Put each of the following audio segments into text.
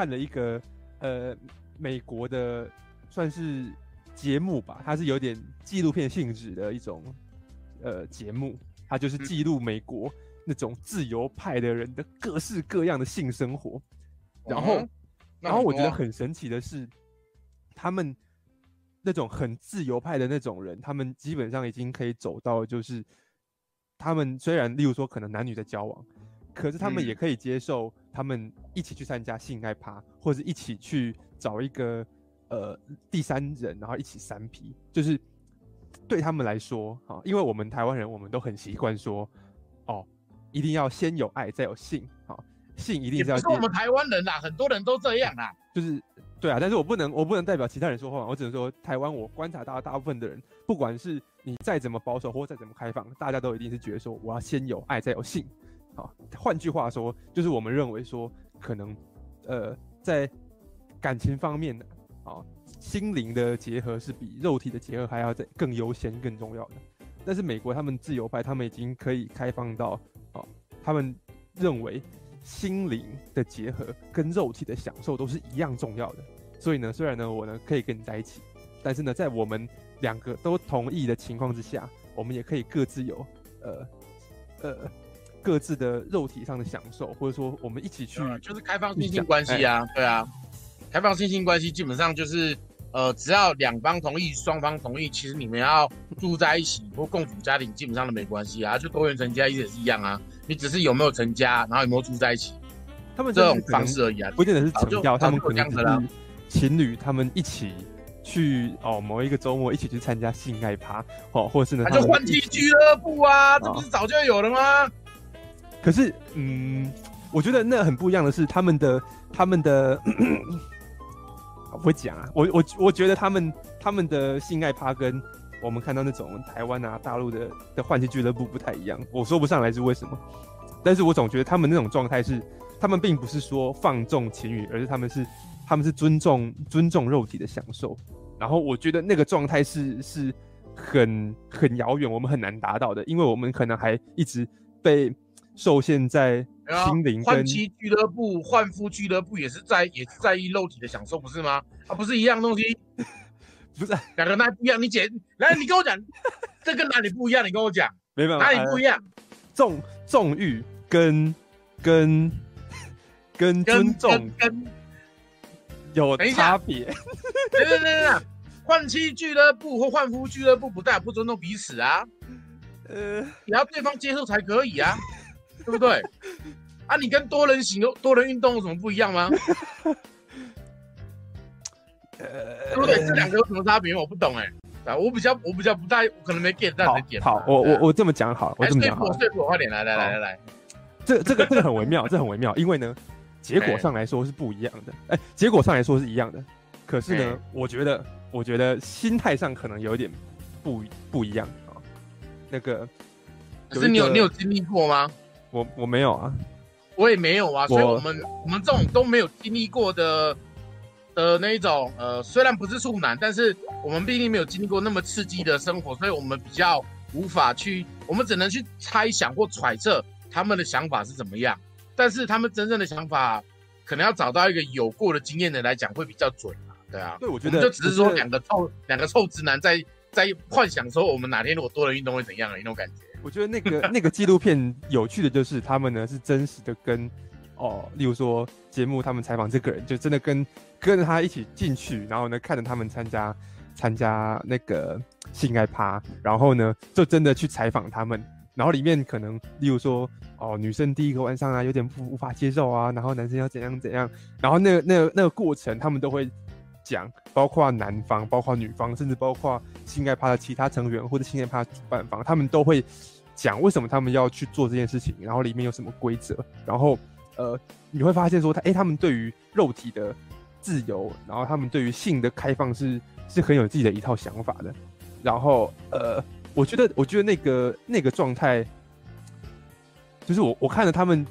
看了一个呃美国的算是节目吧，它是有点纪录片性质的一种呃节目，它就是记录美国那种自由派的人的各式各样的性生活。然后，然后我觉得很神奇的是，他们那种很自由派的那种人，他们基本上已经可以走到就是。他们虽然，例如说可能男女在交往，可是他们也可以接受他们一起去参加性爱趴，或者一起去找一个呃第三人，然后一起三 P，就是对他们来说，哈，因为我们台湾人，我们都很习惯说，哦，一定要先有爱再有性，哈，性一定是要。也不是我们台湾人啦，很多人都这样啦，就是。对啊，但是我不能，我不能代表其他人说话，我只能说台湾，我观察到大部分的人，不管是你再怎么保守或再怎么开放，大家都一定是觉得说，我要先有爱再有性。好，换句话说，就是我们认为说，可能，呃，在感情方面的，啊，心灵的结合是比肉体的结合还要再更优先、更重要的。但是美国他们自由派，他们已经可以开放到，啊，他们认为。心灵的结合跟肉体的享受都是一样重要的，所以呢，虽然呢我呢可以跟你在一起，但是呢，在我们两个都同意的情况之下，我们也可以各自有呃呃各自的肉体上的享受，或者说我们一起去，就是开放性性关系啊，对啊，开放性性关系基本上就是呃只要两方同意，双方同意，其实你们要住在一起或共处家庭，基本上都没关系啊，就多元成家也是一样啊。你只是有没有成家，然后有没有住在一起，他们这种方式而已啊，不见得是成家，他们可能是情侣，他们一起去哦某一个周末一起去参加性爱趴，哦，或者是呢，他就换妻俱乐部啊，这不是早就有了吗？可是，嗯，我觉得那很不一样的是他们的他们的，我不会讲啊，我我我觉得他们他们的性爱趴跟。我们看到那种台湾啊、大陆的的换妻俱乐部不太一样，我说不上来是为什么，但是我总觉得他们那种状态是，他们并不是说放纵情欲，而是他们是他们是尊重尊重肉体的享受，然后我觉得那个状态是是很很遥远，我们很难达到的，因为我们可能还一直被受限在心灵。换妻俱乐部、换夫俱乐部也是在也是在意肉体的享受，不是吗？啊，不是一样东西。不是两个那不一样？你姐来，你跟我讲，这跟哪里不一样？你跟我讲，没办法，哪里不一样？纵纵欲跟跟跟尊重跟有差别。对对对对，换妻俱乐部或换夫俱乐部不代表不尊重彼此啊。呃，你要对方接受才可以啊，对不对？啊，你跟多人行多人运动有什么不一样吗？呃，对，这两个有什么差别？我不懂哎。啊，我比较，我比较不太，我可能没 get 到你的点。好，我我我这么讲好，我这么讲好。我，说服我，快点来来来来来。这这个这个很微妙，这很微妙，因为呢，结果上来说是不一样的。哎，结果上来说是一样的，可是呢，我觉得，我觉得心态上可能有点不不一样啊。那个，可是你有你有经历过吗？我我没有啊，我也没有啊，所以我们我们这种都没有经历过的。的那一种，呃，虽然不是处男，但是我们毕竟没有经历过那么刺激的生活，所以我们比较无法去，我们只能去猜想或揣测他们的想法是怎么样。但是他们真正的想法，可能要找到一个有过的经验的来讲会比较准啊。对啊，对，我觉得就只是说两个臭两个臭直男在在幻想说我们哪天如果多了运动会怎样的那种感觉。我觉得那个那个纪录片有趣的就是他们呢是真实的跟。哦，例如说节目，他们采访这个人，就真的跟跟着他一起进去，然后呢，看着他们参加参加那个性爱趴，然后呢，就真的去采访他们，然后里面可能，例如说，哦，女生第一个晚上啊，有点不无法接受啊，然后男生要怎样怎样，然后那个那个那个过程，他们都会讲，包括男方，包括女方，甚至包括性爱趴的其他成员或者性爱趴主办方，他们都会讲为什么他们要去做这件事情，然后里面有什么规则，然后。呃，你会发现说他，哎，他们对于肉体的自由，然后他们对于性的开放是是很有自己的一套想法的。然后，呃，我觉得，我觉得那个那个状态，就是我我看了他们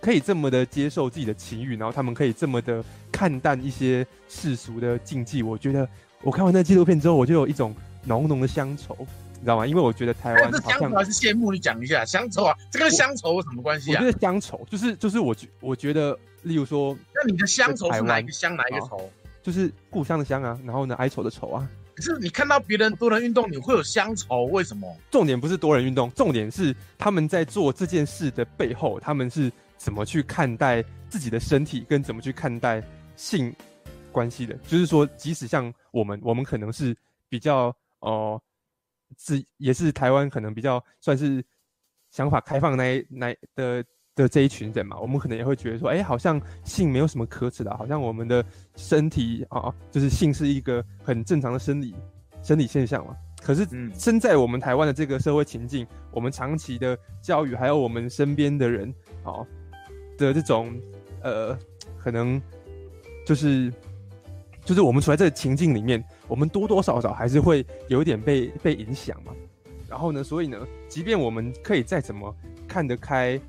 可以这么的接受自己的情欲，然后他们可以这么的看淡一些世俗的禁忌。我觉得我看完那纪录片之后，我就有一种浓浓的乡愁。你知道吗？因为我觉得台湾 好像是乡愁还是羡慕？你讲一下乡愁啊，这跟乡愁有什么关系啊？我觉得乡愁就是就是我觉我觉得，例如说，那你的乡愁是哪一个乡哪一个愁？就是故乡的乡啊，然后呢哀愁的愁啊。可是你看到别人多人运动，你会有乡愁？为什么？重点不是多人运动，重点是他们在做这件事的背后，他们是怎么去看待自己的身体，跟怎么去看待性关系的。就是说，即使像我们，我们可能是比较哦。呃是，也是台湾可能比较算是想法开放那一 那的的这一群人嘛，我们可能也会觉得说，哎、欸，好像性没有什么可耻的，好像我们的身体啊，就是性是一个很正常的生理生理现象嘛。可是，身在我们台湾的这个社会情境，我们长期的教育，还有我们身边的人啊的这种呃，可能就是就是我们处在这个情境里面。我们多多少少还是会有一点被被影响嘛，然后呢，所以呢，即便我们可以再怎么看得开，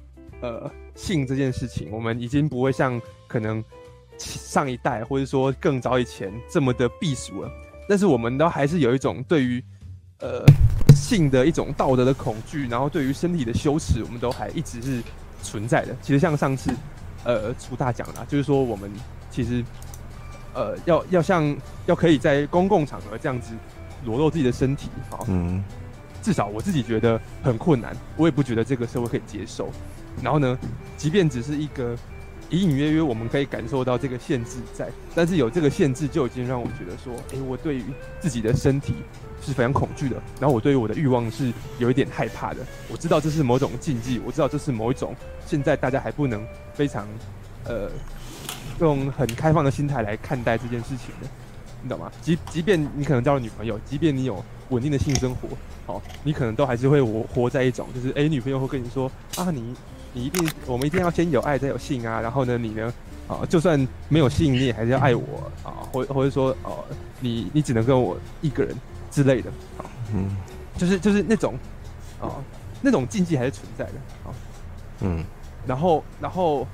呃，性这件事情，我们已经不会像可能上一代或者说更早以前这么的避俗了，但是我们都还是有一种对于呃性的一种道德的恐惧，然后对于身体的羞耻，我们都还一直是存在的。其实像上次呃出大奖啦，就是说我们其实。呃，要要像要可以在公共场合这样子裸露自己的身体，好，嗯，至少我自己觉得很困难，我也不觉得这个社会可以接受。然后呢，即便只是一个隐隐约约我们可以感受到这个限制在，但是有这个限制就已经让我觉得说，哎、我对于自己的身体是非常恐惧的，然后我对于我的欲望是有一点害怕的。我知道这是某种禁忌，我知道这是某一种现在大家还不能非常呃。用很开放的心态来看待这件事情的，你懂吗？即即便你可能交了女朋友，即便你有稳定的性生活，好，你可能都还是会活活在一种，就是哎、女朋友会跟你说啊，你你一定，我们一定要先有爱再有性啊，然后呢，你呢，啊，就算没有性，你也还是要爱我啊，或或者说哦，你你只能跟我一个人之类的，啊，嗯，就是就是那种，啊，那种禁忌还是存在的，啊，嗯。然后，然后，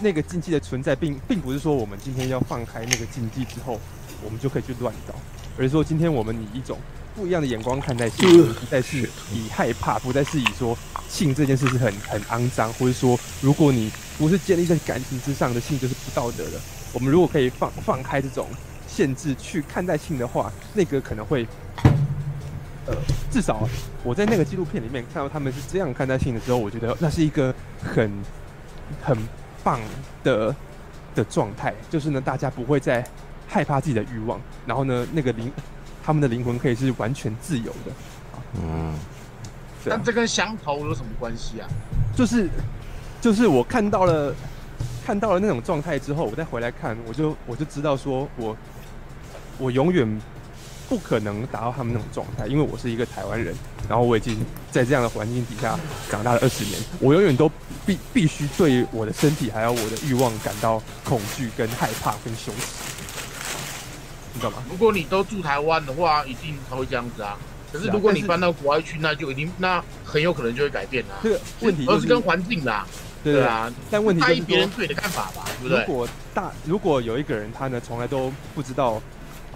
那个禁忌的存在并，并并不是说我们今天要放开那个禁忌之后，我们就可以去乱搞，而是说今天我们以一种不一样的眼光看待性，不再是以害怕，不再是以说性这件事是很很肮脏，或者说如果你不是建立在感情之上的性就是不道德的。我们如果可以放放开这种限制去看待性的话，那个可能会。呃，至少我在那个纪录片里面看到他们是这样看待性的时候，我觉得那是一个很很棒的的状态。就是呢，大家不会再害怕自己的欲望，然后呢，那个灵他们的灵魂可以是完全自由的。嗯，但这跟乡愁有什么关系啊？就是就是我看到了看到了那种状态之后，我再回来看，我就我就知道说我我永远。不可能达到他们那种状态，因为我是一个台湾人，然后我已经在这样的环境底下长大了二十年，我永远都必必须对我的身体还有我的欲望感到恐惧、跟害怕、跟羞耻，如果你都住台湾的话，一定他会这样子啊。可是如果你搬到国外去，那就一定那很有可能就会改变啦。这个问题、就是、而是跟环境啦，对，对啊。但问题就是别人对的看法吧，对不对？如果大如果有一个人他呢从来都不知道。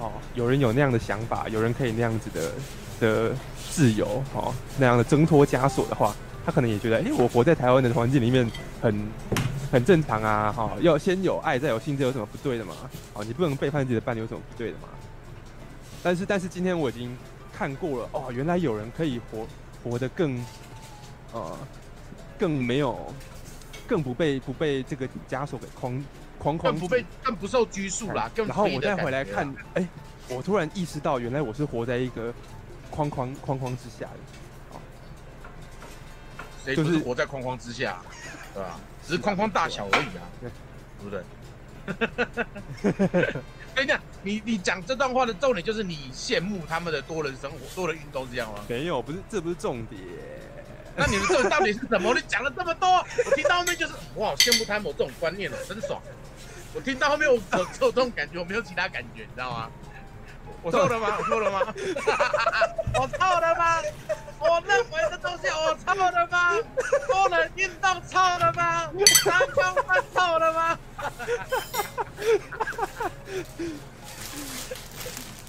哦，有人有那样的想法，有人可以那样子的的自由，哦，那样的挣脱枷锁的话，他可能也觉得，哎、欸，我活在台湾的环境里面很很正常啊，哈、哦，要先有爱再有性，这有什么不对的嘛？哦，你不能背叛自己的伴侣，有什么不对的嘛？但是，但是今天我已经看过了，哦，原来有人可以活活得更，呃，更没有，更不被不被这个枷锁给框。框框更不被更不受拘束啦，更然后我再回来看，哎、欸，我突然意识到，原来我是活在一个框框框框之下的，谁不是活在框框之下，对吧？只是框框大小而已啊，对，对不对？哎，那你你讲这段话的重点就是你羡慕他们的多人生活、多人运动这样吗？没有，不是，这不是重点。那你们这到底是什么？你讲了这么多，我听到后面就是，我好羡慕他们有这种观念了，真爽。我听到后面，我我有这种感觉，我没有其他感觉，你知道吗？我错了吗？我错了吗？我错了吗？我认为的东西我错了吗？多人运动错了吗？三公分错了吗？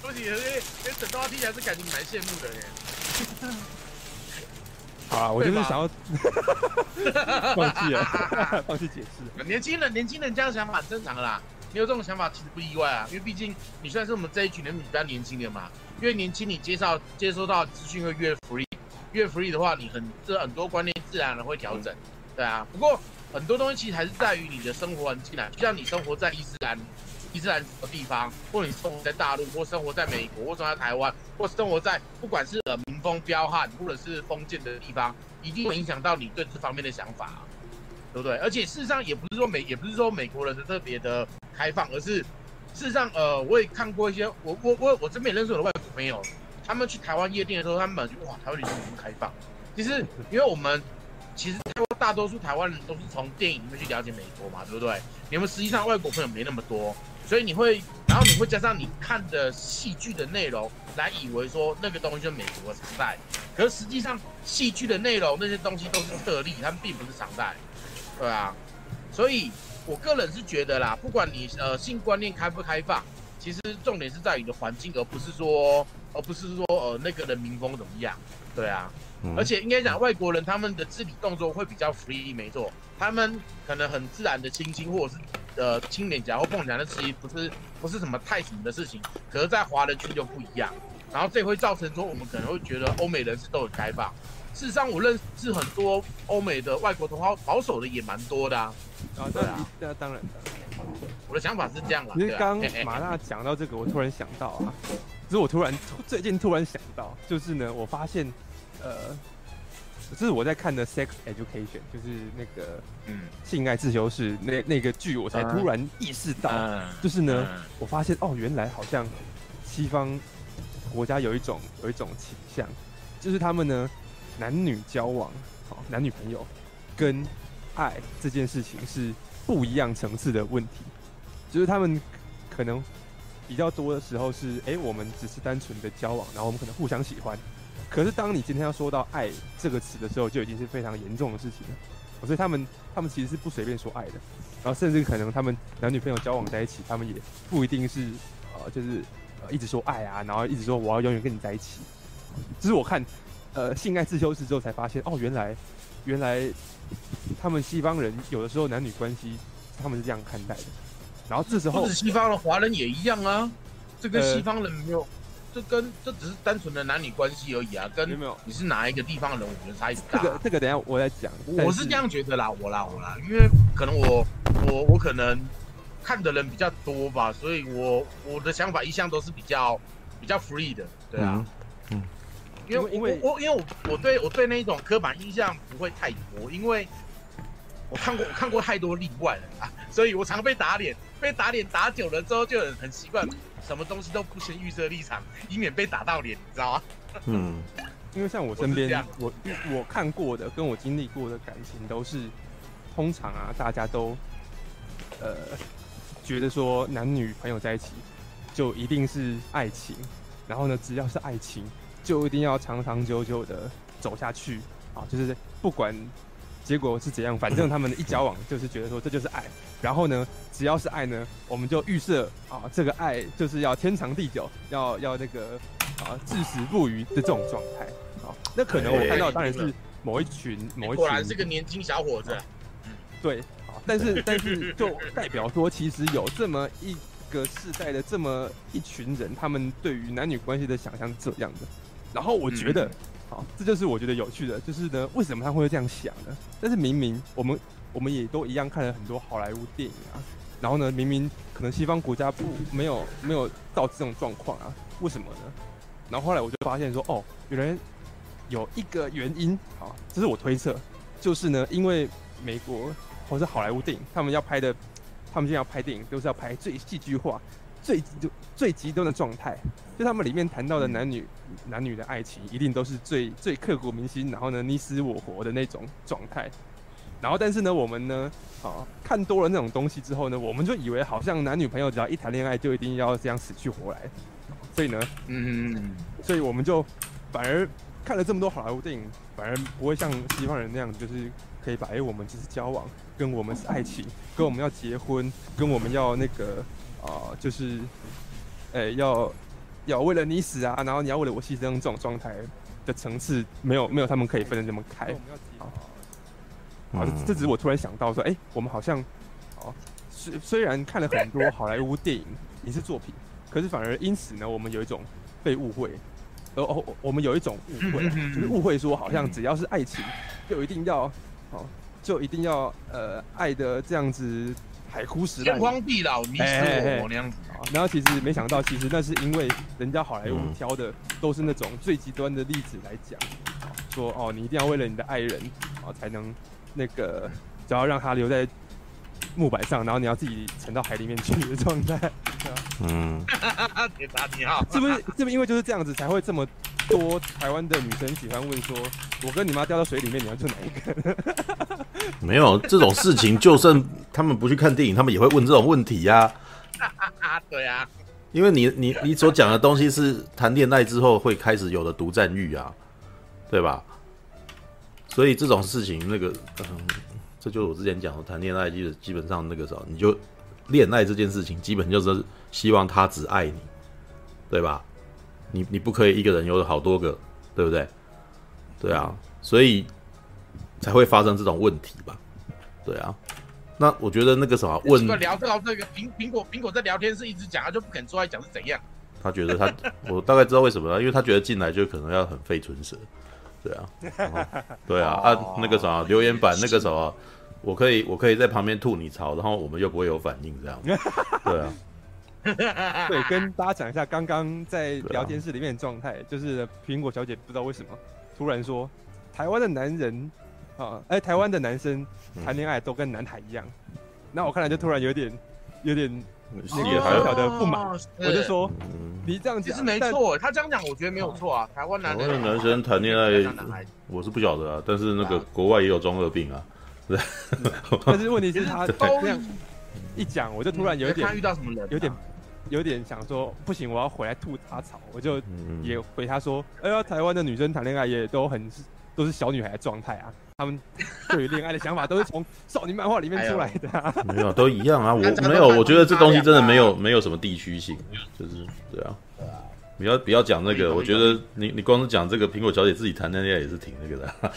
对不起，因为整段话听起还是感觉蛮羡慕的耶。好啊，我就是想要放弃 了，放弃解释。年轻人，年轻人这样想法很正常的啦。你有这种想法其实不意外啊，因为毕竟你算是我们这一群人比较年轻的嘛。越年轻，你接受接收到资讯会越 free，越 free 的话，你很这很多观念自然而然会调整。对啊，不过很多东西其实还是在于你的生活环境啊，就像你生活在伊斯兰。伊斯兰的地方，或你生活在大陆，或生活在美国，或生活在台湾，或生活在不管是呃民风彪悍或者是封建的地方，一定会影响到你对这方面的想法，对不对？而且事实上也不是说美，也不是说美国人的特别的开放，而是事实上，呃，我也看过一些，我我我我这边也认识我的外国朋友，他们去台湾夜店的时候，他们就哇，台湾女生怎么开放？其实因为我们其实大多数台湾人都是从电影里面去了解美国嘛，对不对？你们实际上外国朋友没那么多。所以你会，然后你会加上你看的戏剧的内容，来以为说那个东西就是美国的常态，可是实际上戏剧的内容那些东西都是特例，它们并不是常态，对啊。所以我个人是觉得啦，不管你呃性观念开不开放，其实重点是在于你的环境，而不是说，而不是说呃那个人民风怎么样，对啊。而且应该讲外国人他们的肢体动作会比较 free，没错，他们可能很自然的亲亲或者是。呃，亲脸颊或碰脸的，其实不是不是什么太什么的事情，可是，在华人区就不一样。然后这会造成说，我们可能会觉得欧美人士都很开放。事实上，我认识很多欧美的外国同胞，保守的也蛮多的啊。啊，对啊，那当然的。我的想法是这样啦。因为刚马大讲到这个，我突然想到啊，只是我突然最近突然想到，就是呢，我发现，呃。这是我在看的《Sex Education》，就是那个嗯，性爱自修室那那个剧，我才突然意识到，就是呢，我发现哦，原来好像西方国家有一种有一种倾向，就是他们呢男女交往，哦，男女朋友跟爱这件事情是不一样层次的问题，就是他们可能比较多的时候是，哎，我们只是单纯的交往，然后我们可能互相喜欢。可是，当你今天要说到“爱”这个词的时候，就已经是非常严重的事情了。所以他们，他们其实是不随便说爱的。然后，甚至可能他们男女朋友交往在一起，他们也不一定是呃，就是呃，一直说爱啊，然后一直说我要永远跟你在一起。只是我看呃性爱自修室之后才发现，哦，原来原来他们西方人有的时候男女关系他们是这样看待的。然后这时候，不止西方的华人也一样啊，这跟西方人没有。呃这跟这只是单纯的男女关系而已啊，跟你是哪一个地方的人，我觉得差异大。这个这个等下我再讲。我是这样觉得啦，我啦我啦，因为可能我我我可能看的人比较多吧，所以我我的想法一向都是比较比较 free 的，对啊，嗯，因为因为我因为我我对我对那一种刻板印象不会太多，因为我看过我看过太多例外了啊，所以我常被打脸，被打脸打久了之后就很很习惯。什么东西都不先预设立场，以免被打到脸，你知道吗？嗯，因为像我身边，我我，我看过的，跟我经历过的感情都是，通常啊，大家都，呃，觉得说男女朋友在一起就一定是爱情，然后呢，只要是爱情，就一定要长长久久的走下去啊，就是不管。结果是怎样？反正他们一交往就是觉得说这就是爱，然后呢，只要是爱呢，我们就预设啊，这个爱就是要天长地久，要要那个啊至死不渝的这种状态。啊，那可能我看到当然是某一群某一群，果然是个年轻小伙子。对，啊，但是但是就代表说，其实有这么一个世代的这么一群人，他们对于男女关系的想象是这样的。然后我觉得。好，这就是我觉得有趣的，就是呢，为什么他会这样想呢？但是明明我们我们也都一样看了很多好莱坞电影啊，然后呢，明明可能西方国家不没有没有到这种状况啊，为什么呢？然后后来我就发现说，哦，原来有一个原因，好，这是我推测，就是呢，因为美国或是好莱坞电影，他们要拍的，他们现在要拍电影都是要拍最戏剧化。最就最极端的状态，就他们里面谈到的男女、嗯、男女的爱情，一定都是最最刻骨铭心，然后呢你死我活的那种状态。然后但是呢，我们呢，啊，看多了那种东西之后呢，我们就以为好像男女朋友只要一谈恋爱就一定要这样死去活来。所以呢，嗯，嗯，所以我们就反而看了这么多好莱坞电影，反而不会像西方人那样，就是可以把哎、欸，我们就是交往，跟我们是爱情，跟我们要结婚，跟我们要那个。啊、呃，就是，诶、欸，要要为了你死啊，然后你要为了我牺牲这种状态的层次，没有没有他们可以分得这么开。好，好，这只是我突然想到说，哎、欸，我们好像，哦，虽虽然看了很多好莱坞电影影视作品，可是反而因此呢，我们有一种被误会，哦哦，我们有一种误会，就是误会说好像只要是爱情，就一定要，哦，就一定要呃爱的这样子。海枯石烂，天荒地老，你死我活那样子。然后其实没想到，其实那是因为人家好莱坞挑的都是那种最极端的例子来讲，说哦，你一定要为了你的爱人啊，才能那个，只要让他留在木板上，然后你要自己沉到海里面去的状态。嗯，铁达尼号，是不是？是不是因为就是这样子才会这么多台湾的女生喜欢问说，我跟你妈掉到水里面，你要救哪一个？没有这种事情，就算他们不去看电影，他们也会问这种问题呀、啊。对啊，因为你你你所讲的东西是谈恋爱之后会开始有的独占欲啊，对吧？所以这种事情，那个，嗯，这就是我之前讲的，谈恋爱基本基本上那个时候，你就恋爱这件事情，基本就是希望他只爱你，对吧？你你不可以一个人有好多个，对不对？对啊，所以。才会发生这种问题吧？对啊，那我觉得那个什么问聊到这个苹苹果苹果在聊天室一直讲，他就不肯出来讲是怎样。他觉得他我大概知道为什么了，因为他觉得进来就可能要很费唇舌。对啊，对啊啊那个什么留言板那个什么，我可以我可以在旁边吐你槽，然后我们又不会有反应这样。对啊，对，跟大家讲一下刚刚在聊天室里面的状态，就是苹果小姐不知道为什么突然说台湾的男人。啊，哎、欸，台湾的男生谈恋爱都跟男孩一样，那、嗯、我看来就突然有点，有点那个小小的不满。哦、我就说，嗯、你这样子其实没错，他这样讲我觉得没有错啊。台湾男男生谈恋爱，我是不晓得啊，但是那个国外也有中二病啊，对。但是问题是他这样一讲，我就突然有一点，他遇到什么人，有点，有点想说，不行，我要回来吐他槽。我就也回他说，哎呀，台湾的女生谈恋爱也都很。都是小女孩的状态啊，他们对于恋爱的想法都是从少女漫画里面出来的、啊哎。没有，都一样啊。我没有，我觉得这东西真的没有没有什么地区性，就是对啊。不要不要讲那个，我觉得你你光是讲这个苹果小姐自己谈恋爱也是挺那个的、啊。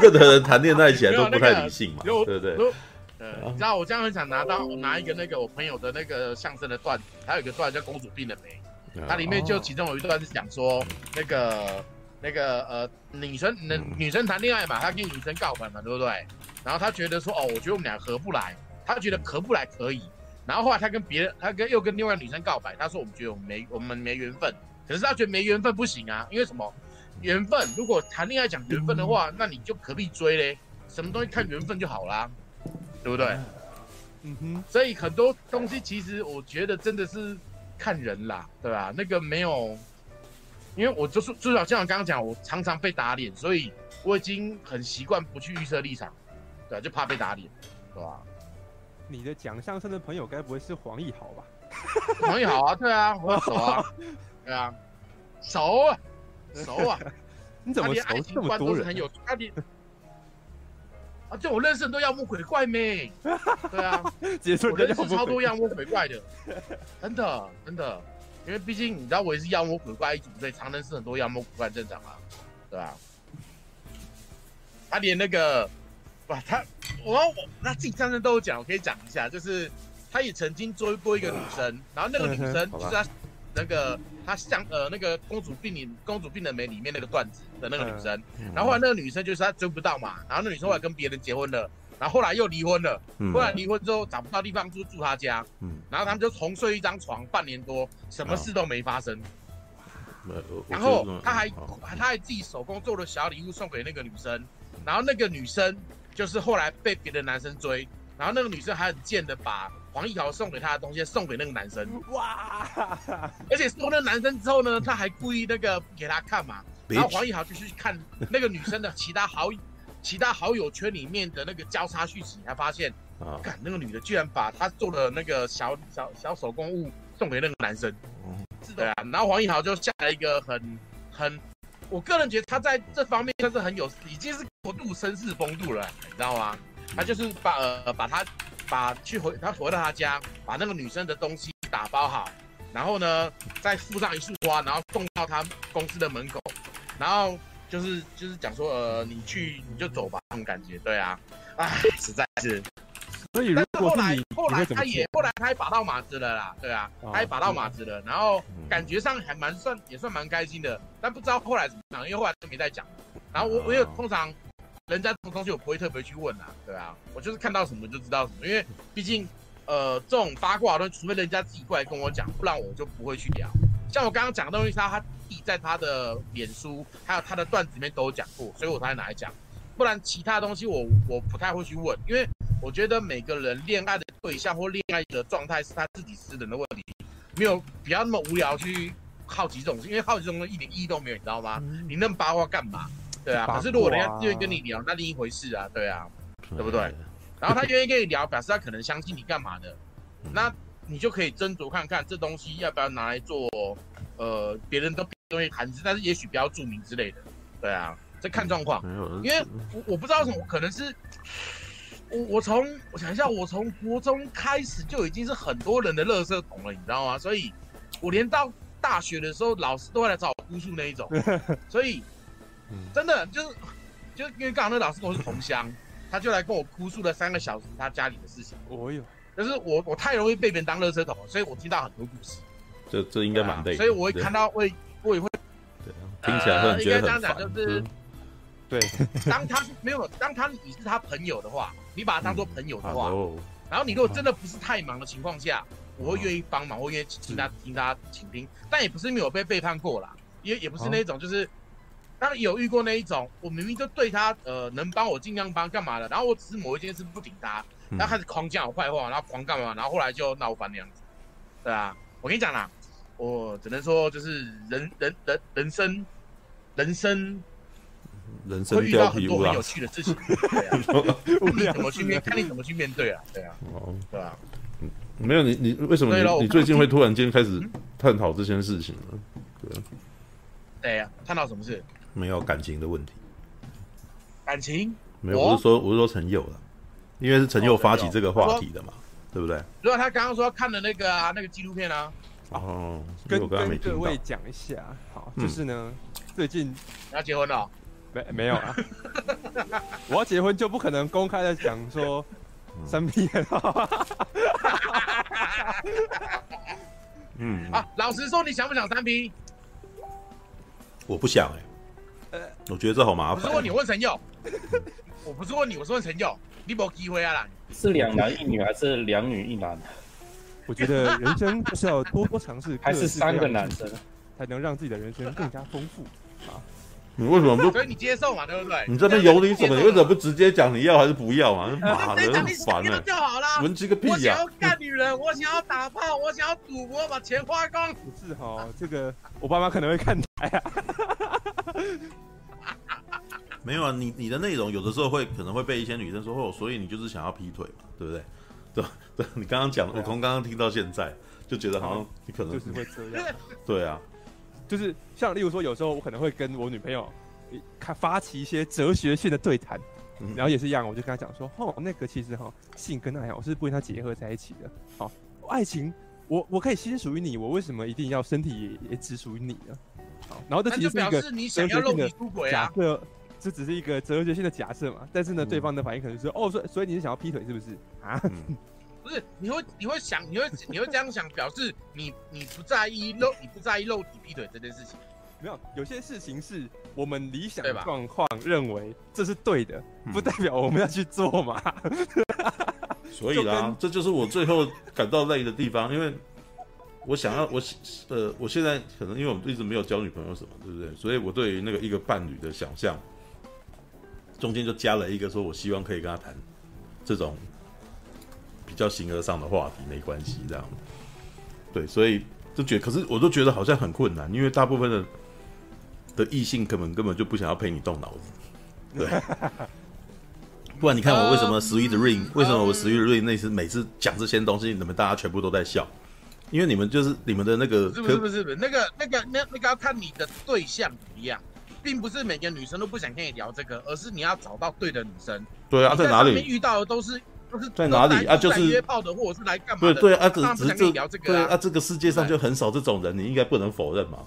任何人谈恋爱起来都不太理性嘛，对不对？呃，你知道我这样很想拿到拿一个那个我朋友的那个相声的段子，还有一个段子叫《公主病了没》，它里面就其中有一段是讲说那个。那个呃，女生那女生谈恋爱嘛，他跟女生告白嘛，对不对？然后他觉得说，哦，我觉得我们俩合不来，他觉得合不来可以。然后后来他跟别人，他跟又跟另外女生告白，他说我们觉得我们没我们没缘分。可是他觉得没缘分不行啊，因为什么？缘分如果谈恋爱讲缘分的话，那你就何必追嘞？什么东西看缘分就好啦，对不对？嗯哼。所以很多东西其实我觉得真的是看人啦，对吧？那个没有。因为我就是至少像我刚刚讲，我常常被打脸，所以我已经很习惯不去预设立场，对，就怕被打脸，对吧？你的讲相声的朋友该不会是黄义豪吧？黄义豪啊，对啊，我熟啊，对啊，熟啊，熟啊，你怎么熟这么多人？很有他连啊，就我认识很多妖魔鬼怪没？对啊，我认识超多妖魔鬼怪的，真的真的。因为毕竟你知道我也是妖魔鬼怪一族，所以常人是很多妖魔鬼怪正常啊，对吧？他连那个，哇，他我我他自己上次都有讲，我可以讲一下，就是他也曾经追过一个女生，然后那个女生就是他那个他像呃那个公主病里公主病的美里面那个段子的那个女生，然后后来那个女生就是他追不到嘛，然后那女生后来跟别人结婚了。然后后来又离婚了，后来离婚之后找不到地方住，住他家，嗯然后他们就同睡一张床半年多，什么事都没发生。然后他还他还自己手工做了小礼物送给那个女生，然后那个女生就是后来被别的男生追，然后那个女生还很贱的把黄义豪送给她的东西送给那个男生，哇！而且送那个男生之后呢，他还故意那个不给他看嘛，然后黄义豪就去看那个女生的其他好友。其他好友圈里面的那个交叉讯息，才发现，啊，干那个女的居然把她做的那个小小小手工物送给那个男生，是的啊。然后黄义豪就下了一个很很，我个人觉得他在这方面算是很有，已经是国度绅士风度了，你知道吗？他就是把呃把他把去回他回到他家，把那个女生的东西打包好，然后呢再附上一束花，然后送到他公司的门口，然后就是就是讲说呃你去你就走吧那种感觉，对啊，唉实在是。所以如果后来后来他也后来他也把到马子了啦，对啊，他也把到马子了，然后感觉上还蛮算也算蛮开心的，但不知道后来怎么样，因为后来都没再讲。然后我我也通常人家这种东西我不会特别去问啊，对啊，我就是看到什么就知道什么，因为毕竟呃这种八卦都除非人家自己过来跟我讲，不然我就不会去聊。像我刚刚讲的东西，他他自己在他的脸书还有他的段子里面都有讲过，所以我才拿来讲。不然其他东西我我不太会去问，因为我觉得每个人恋爱的对象或恋爱的状态是他自己私人的问题，没有不要那么无聊去好奇这种事，因为好奇这种东西一点意义都没有，你知道吗？嗯、你那么八卦干嘛？对啊。可是如果人家愿意跟你聊，那另一回事啊，对啊，对不对？然后他愿意跟你聊，表示他可能相信你干嘛的，那你就可以斟酌看看这东西要不要拿来做，呃，别人都东西谈资，但是也许不要注明之类的，对啊。在看状况，因为我我不知道什么，可能是我我从我想一下，我从国中开始就已经是很多人的垃圾桶了，你知道吗？所以，我连到大学的时候，老师都会来找我哭诉那一种，所以真的就是就因为刚好那老师跟我是同乡，他就来跟我哭诉了三个小时他家里的事情。哦哟，就是我我太容易被别人当垃圾桶了，所以我听到很多故事。这这应该蛮累，所以我会看到会我也会，对，听起来会觉得很烦，就是。对，当他是没有，当他你是他朋友的话，你把他当做朋友的话，嗯、然后你如果真的不是太忙的情况下，嗯、我会愿意帮忙，我愿意听他听他倾听，但也不是没有被背叛过啦，也也不是那种就是，当然有遇过那一种，我明明就对他呃能帮我尽量帮干嘛的，然后我只是某一件事不顶他，然后开始狂讲我坏话，然后狂干嘛，然后后来就闹翻那样子，对啊，我跟你讲啦，我只能说就是人人人人生人生。人生会遇到很多很，有趣的事情，对啊，看你怎么去面，看你怎么去面对啊，对啊，哦，对啊，嗯，没有你，你为什么你你最近会突然间开始探讨这件事情呢？对啊，对啊，探讨什么事？没有感情的问题，感情？没有，我是说我是说陈友了，因为是陈佑发起这个话题的嘛，对不对？如果他刚刚说看的那个啊，那个纪录片啊，哦，跟跟各位讲一下，好，就是呢，最近你要结婚了。没没有啊！我要结婚就不可能公开的讲说三 P 了。嗯啊，老实说，你想不想三 P？我不想哎、欸。我觉得这好麻烦。不是问你，问陈佑。我不是问你，我是问陈佑。你没机会啊啦。是两男一女还是两女一男？我觉得人生就是要多多尝试，还是三个男生才能让自己的人生更加丰富啊。你为什么不？所以你接受嘛，对不对？你这边有理什么？你为什么不直接讲你要还是不要嘛？妈的，很烦呢。就好了。闻这个屁呀！我想要干女人，我想要打炮，我想要赌博，把钱花光。不是哈，这个我爸妈可能会看台啊。没有啊，你你的内容有的时候会可能会被一些女生说哦，所以你就是想要劈腿嘛，对不对？对对，你刚刚讲，我从刚刚听到现在就觉得好像你可能就是会这样。对啊。就是像例如说，有时候我可能会跟我女朋友，开发起一些哲学性的对谈，然后也是一样，我就跟她讲说，哦，那个其实哈，性跟爱，我是不跟它结合在一起的。好，爱情，我我可以心属于你，我为什么一定要身体也也只属于你呢？好，然后这其实是一个哲学性的假设，这只是一个哲学性的假设嘛。但是呢，对方的反应可能是，哦，所以所以你是想要劈腿是不是啊？不是，你会你会想，你会你会这样想，表示 你你不在意肉，你不在意肉体劈腿这件事情。没有，有些事情是我们理想状况认为这是对的，不代表我们要去做嘛。所以啦，这就是我最后感到累的地方，因为我想要我呃，我现在可能因为我们一直没有交女朋友什么，对不对？所以我对于那个一个伴侣的想象，中间就加了一个说，我希望可以跟他谈这种。比较形而上的话题没关系，这样，对，所以就觉得，可是我都觉得好像很困难，因为大部分的的异性根本根本就不想要陪你动脑子，对。不然你看我为什么十一的 Ring 为什么我十一的 Ring 那次每次讲这些东西，你们大家全部都在笑，因为你们就是你们的那个，不是不是不是，那个那个那那个要看你的对象怎么样，并不是每个女生都不想跟你聊这个，而是你要找到对的女生。对啊，在哪里遇到的都是。都是在哪里啊？就是约炮的，或者是来干嘛对对啊，只只是这个对啊，这个世界上就很少这种人，你应该不能否认嘛。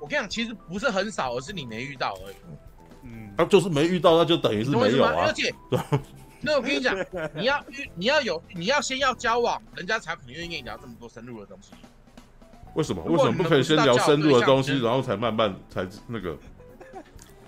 我跟你讲，其实不是很少，而是你没遇到而已。嗯，他就是没遇到，那就等于是没有啊。而且，那我跟你讲，你要你要有，你要先要交往，人家才可能愿意跟你聊这么多深入的东西。为什么？为什么不可以先聊深入的东西，然后才慢慢才那个？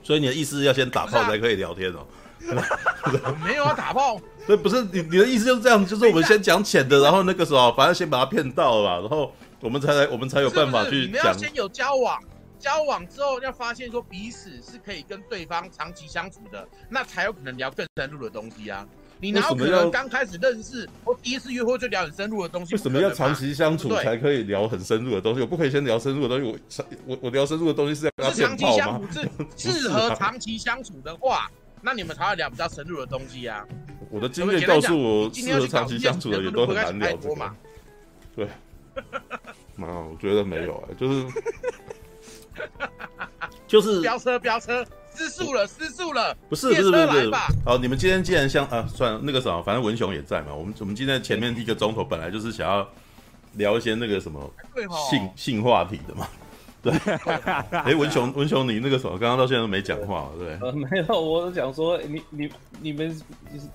所以你的意思是要先打炮才可以聊天哦？没有啊，打炮。所以，不是你你的意思就是这样，就是我们先讲浅的，然后那个时候反正先把他骗到了，然后我们才来，我们才有办法去讲。你们要先有交往，交往之后要发现说彼此是可以跟对方长期相处的，那才有可能聊更深入的东西啊。你哪有可能刚开始认识或第一次约会就聊很深入的东西？为什么要长期相处才可以聊很深入的东西？我不可以先聊深入的东西？我我我聊深入的东西是要长期相处，是 适合长期相处的话，那你们才会聊比较深入的东西啊。我的经验告诉我，适合长期相处的也都很难聊这个。对，啊，我觉得没有哎，就是 就是飙车飙车。失速了，失速了！不是，不是，不是，不是。好，你们今天既然像啊，算了，那个什么，反正文雄也在嘛。我们我们今天前面一个钟头本来就是想要聊一些那个什么性性话题的嘛。对，哎，文雄，文雄，你那个什么，刚刚到现在都没讲话，对？呃，没有，我想说，你你你们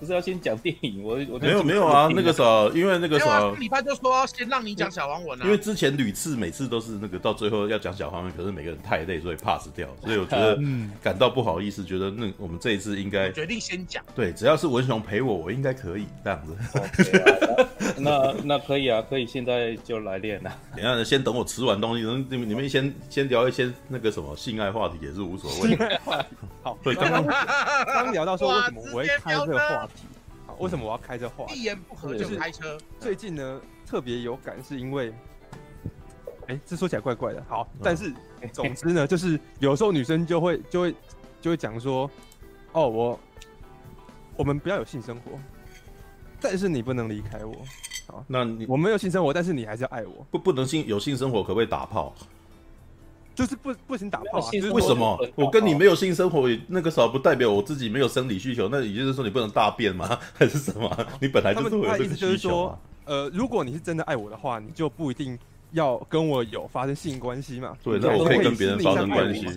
不是要先讲电影？我我没有没有啊，那个时候，因为那个时候，礼拜就说先让你讲小黄文啊。因为之前屡次每次都是那个到最后要讲小黄文，可是每个人太累，所以 pass 掉，所以我觉得 感到不好意思，觉得那我们这一次应该决定先讲。对，只要是文雄陪我，我应该可以这样子。那那可以啊，可以现在就来练了。等下先等我吃完东西，你们你们先先聊一些。那个什么性爱话题也是无所谓。好，对，刚刚刚聊到说为什么我会开这个话题，好，为什么我要开这个话题？一言不合就开车。最近呢，特别有感，是因为，哎，这说起来怪怪的。好，但是总之呢，就是有时候女生就会就会就会讲说，哦，我我们不要有性生活，但是你不能离开我。好，那你我没有性生活，但是你还是要爱我。不不能性有性生活，可不可以打炮？就是不不行打炮啊！为什么我跟你没有性生活，那个时候不代表我自己没有生理需求？那也就是说你不能大便吗？还是什么？你本来就是会有这个需求。他们意思就是说，呃，如果你是真的爱我的话，你就不一定要跟我有发生性关系嘛。对，那 我可以跟别人发生关系，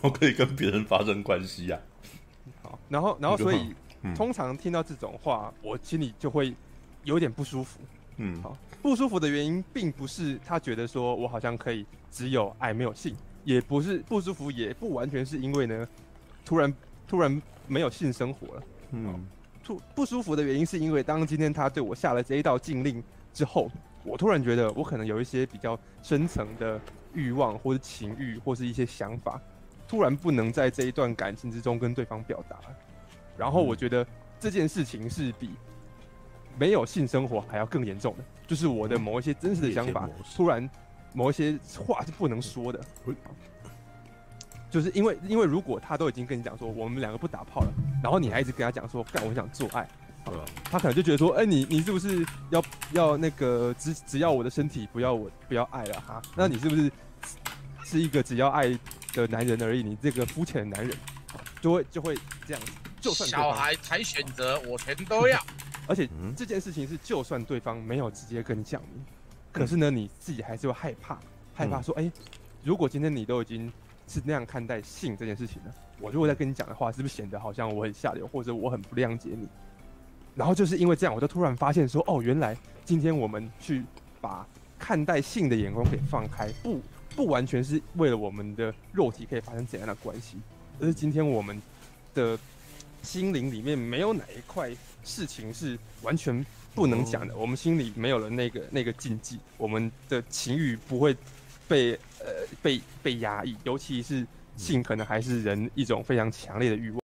我可以跟别人发生关系呀。好，然后然后所以通常听到这种话，我心里就会有点不舒服。嗯，好，不舒服的原因并不是他觉得说我好像可以。只有爱没有性，也不是不舒服，也不完全是因为呢，突然突然没有性生活了。嗯，突不舒服的原因是因为当今天他对我下了这一道禁令之后，我突然觉得我可能有一些比较深层的欲望或者情欲或是一些想法，突然不能在这一段感情之中跟对方表达。然后我觉得这件事情是比没有性生活还要更严重的，就是我的某一些真实的想法突然。某一些话是不能说的，就是因为因为如果他都已经跟你讲说我们两个不打炮了，然后你还一直跟他讲说干我想做爱，他可能就觉得说哎、欸、你你是不是要要那个只只要我的身体不要我不要爱了哈？那你是不是是一个只要爱的男人而已？你这个肤浅的男人，就会就会这样子，就算小孩才选择我全都要，而且这件事情是就算对方没有直接跟你讲。可是呢，你自己还是会害怕，害怕说，哎、欸，如果今天你都已经是那样看待性这件事情了，我如果再跟你讲的话，是不是显得好像我很下流，或者我很不谅解你？然后就是因为这样，我就突然发现说，哦，原来今天我们去把看待性的眼光给放开，不不完全是为了我们的肉体可以发生怎样的关系，而是今天我们的心灵里面没有哪一块事情是完全。不能讲的，我们心里没有了那个那个禁忌，我们的情欲不会被呃被被压抑，尤其是性，可能还是人一种非常强烈的欲望。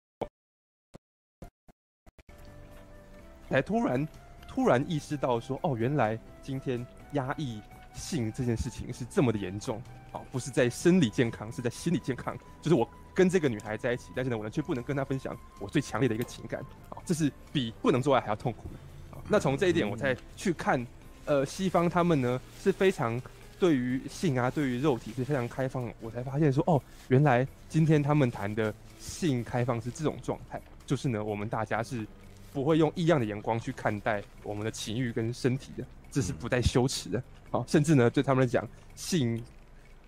才突然突然意识到说，哦，原来今天压抑性这件事情是这么的严重，哦，不是在生理健康，是在心理健康。就是我跟这个女孩在一起，但是呢，我呢却不能跟她分享我最强烈的一个情感，啊，这是比不能做爱还要痛苦的。那从这一点，我才去看，呃，西方他们呢是非常对于性啊，对于肉体是非常开放的。我才发现说，哦，原来今天他们谈的性开放是这种状态，就是呢，我们大家是不会用异样的眼光去看待我们的情欲跟身体的，这是不带羞耻的。好，甚至呢，对他们来讲，性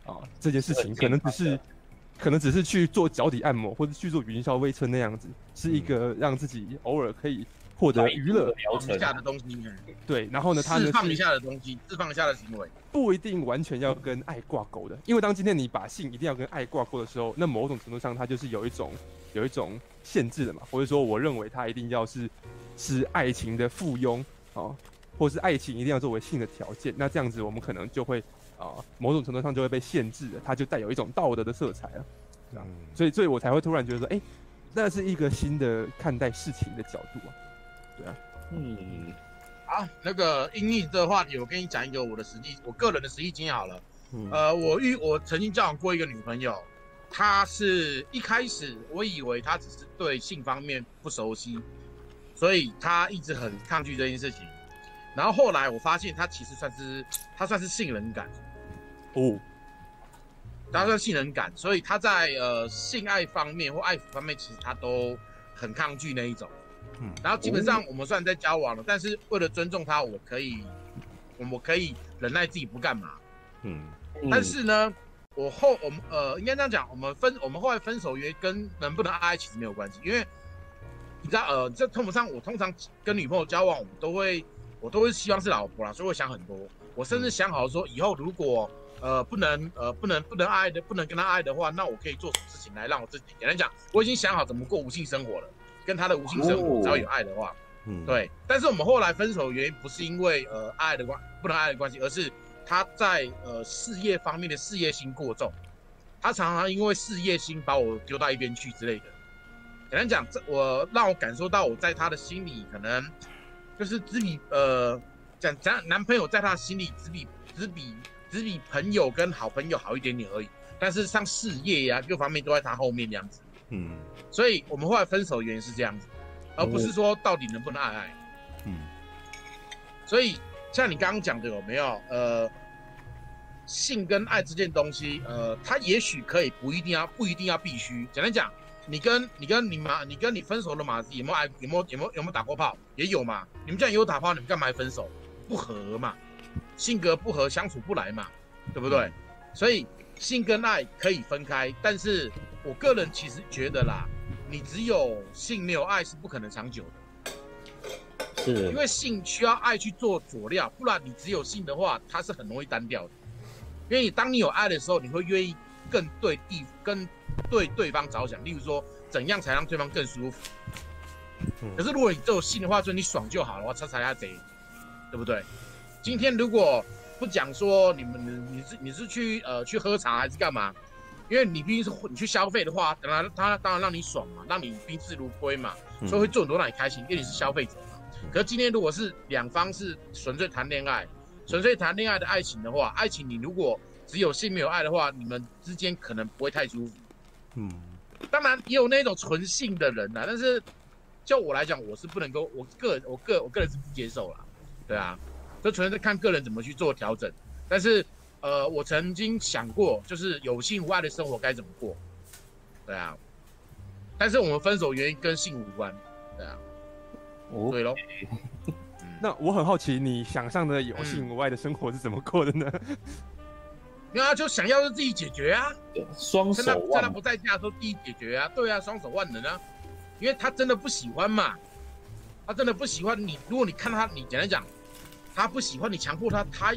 啊这件事情可能只是，可能只是去做脚底按摩或者去做云霄微车那样子，是一个让自己偶尔可以获得娱乐疗程下的东西。对，然后呢，他释放一下的东西，释放一下的行为，不一定完全要跟爱挂钩的。因为当今天你把性一定要跟爱挂钩的时候，那某种程度上，它就是有一种有一种限制的嘛，或者说，我认为它一定要是是爱情的附庸啊，或是爱情一定要作为性的条件。那这样子，我们可能就会啊，某种程度上就会被限制了，它就带有一种道德的色彩了。嗯，所以，所以我才会突然觉得说，哎，那是一个新的看待事情的角度啊。对啊，嗯。好，那个英译的话题，我跟你讲一个我的实际，我个人的实际经验好了。嗯、呃，我遇我曾经交往过一个女朋友，她是一开始我以为她只是对性方面不熟悉，所以她一直很抗拒这件事情。然后后来我发现她其实算是她算是性冷感哦，她算性能感，所以他在呃性爱方面或爱抚方面，其实他都很抗拒那一种。嗯，然后基本上我们虽然在交往了，但是为了尊重他，我可以，我我可以忍耐自己不干嘛。嗯，但是呢，我后我们呃应该这样讲，我们分我们后来分手约跟能不能爱爱其实没有关系，因为你知道呃这通常我通常跟女朋友交往，我都会我都会希望是老婆啦，所以我想很多，我甚至想好说以后如果呃不能呃不能不能爱的不能跟他爱的话，那我可以做什么事情来让我自己简单讲，我已经想好怎么过无性生活了。跟他的无性生活，只要有爱的话，嗯，对。但是我们后来分手的原因不是因为呃爱的关不能爱的关系，而是他在呃事业方面的事业心过重，他常常因为事业心把我丢到一边去之类的。简单讲，这我让我感受到我在他的心里可能就是只比呃讲讲男朋友在他的心里只比只比只比朋友跟好朋友好一点点而已，但是像事业呀、啊、各方面都在他后面这样子。嗯，所以我们后来分手原因是这样子，而不是说到底能不能爱爱。嗯，所以像你刚刚讲的有没有？呃，性跟爱这件东西，呃，它也许可以，不一定要，不一定要必须。简单讲，你跟你跟你妈，你跟你分手的马子有没有爱？有没有有没有有没有打过炮？也有嘛。你们既然有打炮，你们干嘛还分手？不合嘛，性格不合，相处不来嘛，对不对？嗯，所以性跟爱可以分开，但是。我个人其实觉得啦，你只有性没有爱是不可能长久的，是，因为性需要爱去做佐料，不然你只有性的话，它是很容易单调的。因为当你有爱的时候，你会愿意更对地更对对方着想，例如说怎样才让对方更舒服。可是如果你只有性的话，就你爽就好了，我擦擦下贼，对不对？今天如果不讲说你们你你是你是去呃去喝茶还是干嘛？因为你毕竟是你去消费的话，当然他当然让你爽嘛，让你宾至如归嘛，所以会做很多让你开心，因为你是消费者嘛。可是今天如果是两方是纯粹谈恋爱，纯粹谈恋爱的爱情的话，爱情你如果只有性没有爱的话，你们之间可能不会太舒服。嗯，当然也有那种纯性的人呐，但是就我来讲，我是不能够，我个人我个我个人是不接受啦。对啊，这纯粹是看个人怎么去做调整，但是。呃，我曾经想过，就是有性无爱的生活该怎么过，对啊，但是我们分手原因跟性无关，对啊，哦，对喽。那我很好奇，你想象的有性无爱的生活是怎么过的呢？没有啊，就想要就自己解决啊，双手万能，在他不在家的时候自己解决啊，对啊，双手万能啊，因为他真的不喜欢嘛，他真的不喜欢你，如果你看他，你简单讲，他不喜欢你，强迫他，他。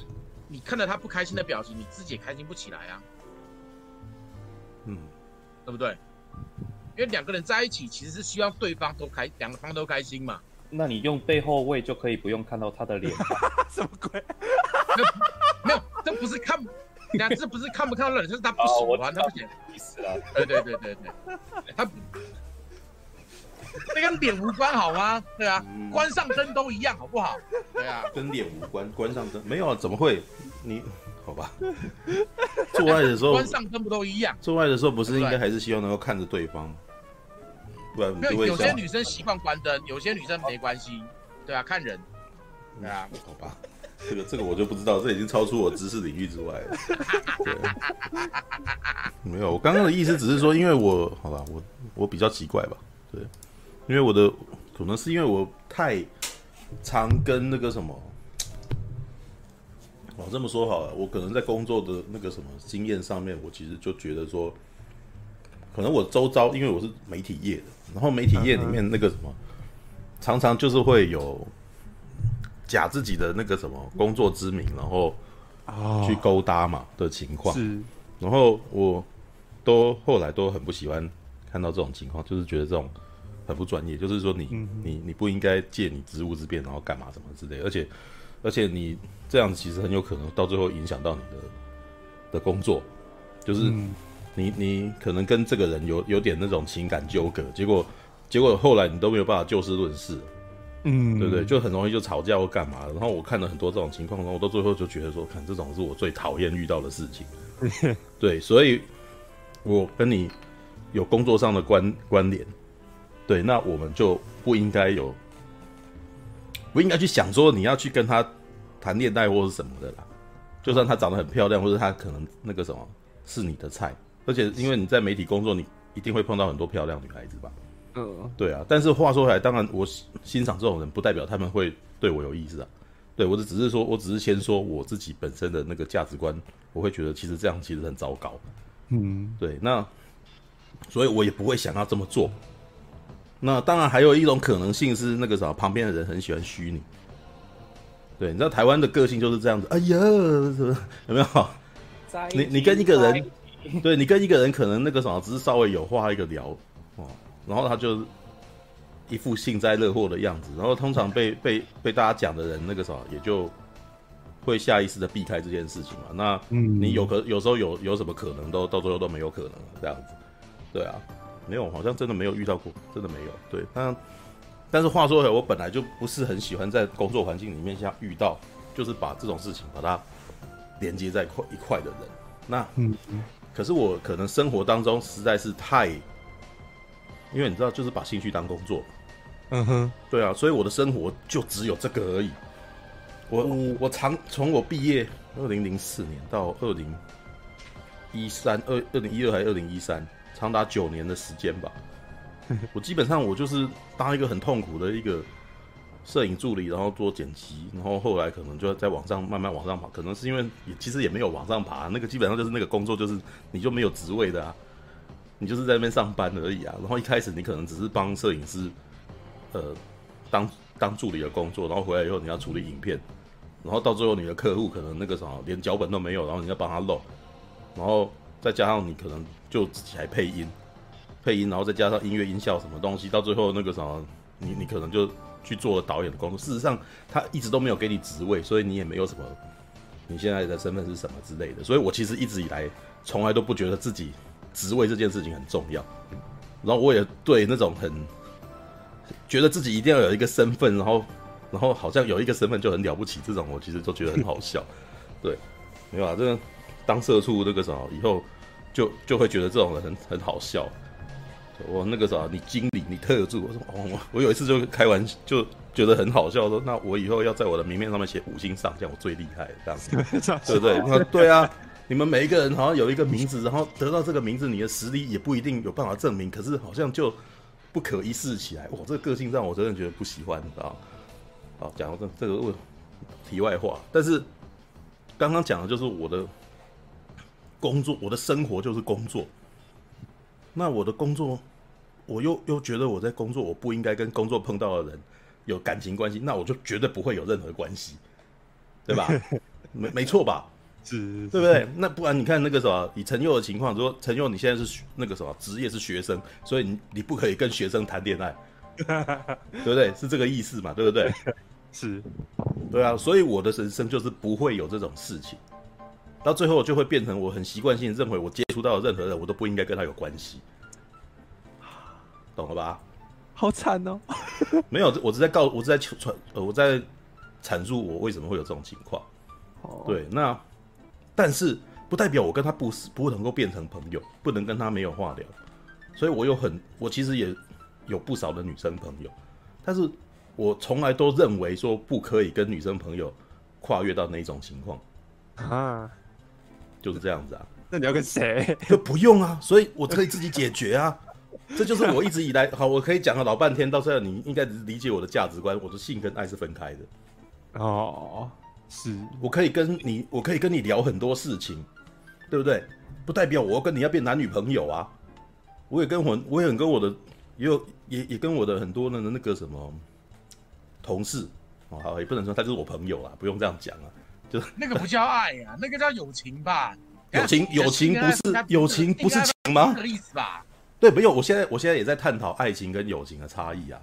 你看到他不开心的表情，你自己也开心不起来啊，嗯，对不对？因为两个人在一起，其实是希望对方都开，两个方都开心嘛。那你用背后位就可以不用看到他的脸？什么鬼？没有，这不是看，两次不是看不看到脸，就是他不喜欢，哦、他不喜欢。意思啊？对对对对对，他。这跟脸无关好吗？对啊，嗯、关上灯都一样，好不好？对啊，跟脸无关，关上灯没有啊？怎么会？你好吧？做爱的时候关上灯不都一样？做爱的时候不是应该还是希望能够看着对方？不然没有，有些女生习惯关灯，有些女生没关系。对啊，看人。对啊，好吧，这个这个我就不知道，这已经超出我知识领域之外了。对，没有，我刚刚的意思只是说，因为我好吧，我我比较奇怪吧，对。因为我的可能是因为我太常跟那个什么，我，这么说好了，我可能在工作的那个什么经验上面，我其实就觉得说，可能我周遭，因为我是媒体业的，然后媒体业里面那个什么，常常就是会有假自己的那个什么工作之名，然后去勾搭嘛的情况。是，然后我都后来都很不喜欢看到这种情况，就是觉得这种。很不专业，就是说你、嗯、你你不应该借你职务之便，然后干嘛什么之类，而且而且你这样子其实很有可能到最后影响到你的的工作，就是你、嗯、你可能跟这个人有有点那种情感纠葛，结果结果后来你都没有办法就事论事，嗯，对不对？就很容易就吵架或干嘛。然后我看了很多这种情况，然后我到最后就觉得说，看这种是我最讨厌遇到的事情，对，所以我跟你有工作上的关关联。对，那我们就不应该有，不应该去想说你要去跟他谈恋爱或是什么的啦。就算她长得很漂亮，或者她可能那个什么是你的菜，而且因为你在媒体工作，你一定会碰到很多漂亮女孩子吧？嗯，对啊。但是话说回来，当然我欣赏这种人，不代表他们会对我有意思啊。对，我只只是说，我只是先说我自己本身的那个价值观，我会觉得其实这样其实很糟糕。嗯，对。那所以我也不会想要这么做。那当然还有一种可能性是那个啥，旁边的人很喜欢虚拟。对，你知道台湾的个性就是这样子。哎呀，有没有？你你跟一个人，对你跟一个人可能那个什么，只是稍微有话一个聊哦，然后他就一副幸灾乐祸的样子，然后通常被 被被大家讲的人那个啥，也就会下意识的避开这件事情嘛。那你有可有时候有有什么可能都到最后都没有可能这样子，对啊。没有，好像真的没有遇到过，真的没有。对，但但是话说回来，我本来就不是很喜欢在工作环境里面下遇到，就是把这种事情把它连接在一块一块的人。那嗯，嗯，可是我可能生活当中实在是太，因为你知道，就是把兴趣当工作。嗯哼，对啊，所以我的生活就只有这个而已。我我常从我毕业二零零四年到二零一三二二零一二还是二零一三。长达九年的时间吧，我基本上我就是当一个很痛苦的一个摄影助理，然后做剪辑，然后后来可能就在往上慢慢往上爬，可能是因为也其实也没有往上爬，那个基本上就是那个工作就是你就没有职位的啊，你就是在那边上班而已啊。然后一开始你可能只是帮摄影师，呃，当当助理的工作，然后回来以后你要处理影片，然后到最后你的客户可能那个什么连脚本都没有，然后你要帮他弄，然后。再加上你可能就自己还配音，配音，然后再加上音乐音效什么东西，到最后那个什么，你你可能就去做了导演的工作。事实上，他一直都没有给你职位，所以你也没有什么，你现在的身份是什么之类的。所以我其实一直以来从来都不觉得自己职位这件事情很重要。然后我也对那种很觉得自己一定要有一个身份，然后然后好像有一个身份就很了不起，这种我其实都觉得很好笑。对，没有啊，这个。当社畜那个什么，以后就就会觉得这种人很很好笑。我那个啥，你经理，你特助，我说哦，我我有一次就开玩笑，就觉得很好笑，说那我以后要在我的名片上面写五星上将，我最厉害这样子，对不对？那 对啊，你们每一个人好像有一个名字，然后得到这个名字，你的实力也不一定有办法证明，可是好像就不可一世起来。哇，这个个性让我真的觉得不喜欢，知道？好，讲到这这个问题外话，但是刚刚讲的就是我的。工作，我的生活就是工作。那我的工作，我又又觉得我在工作，我不应该跟工作碰到的人有感情关系，那我就绝对不会有任何关系，对吧？没没错吧？是，对不对？那不然你看那个什么，以陈佑的情况，说陈佑你现在是那个什么职业是学生，所以你你不可以跟学生谈恋爱，对不对？是这个意思嘛？对不对？是，对啊。所以我的人生就是不会有这种事情。到最后就会变成我很习惯性认为我接触到的任何人，我都不应该跟他有关系，懂了吧？好惨哦！没有，我是在告，我是在传，呃，我在阐述我为什么会有这种情况。对，那但是不代表我跟他不是不能够变成朋友，不能跟他没有话聊。所以我有很，我其实也有不少的女生朋友，但是我从来都认为说不可以跟女生朋友跨越到那种情况啊。就是这样子啊，那你要跟谁？就不用啊，所以我可以自己解决啊。这就是我一直以来好，我可以讲了老半天，到现在你应该理解我的价值观。我的性跟爱是分开的。哦，是我可以跟你，我可以跟你聊很多事情，对不对？不代表我要跟你要变男女朋友啊。我也跟我，我也很跟我的，也有也也跟我的很多的那个什么同事哦，好，也不能说他就是我朋友啦，不用这样讲啊，就是那个不叫爱呀、啊，那个叫友情吧？友情，友情不是友情不是情吗？这个意思吧？对，没有，我现在我现在也在探讨爱情跟友情的差异啊，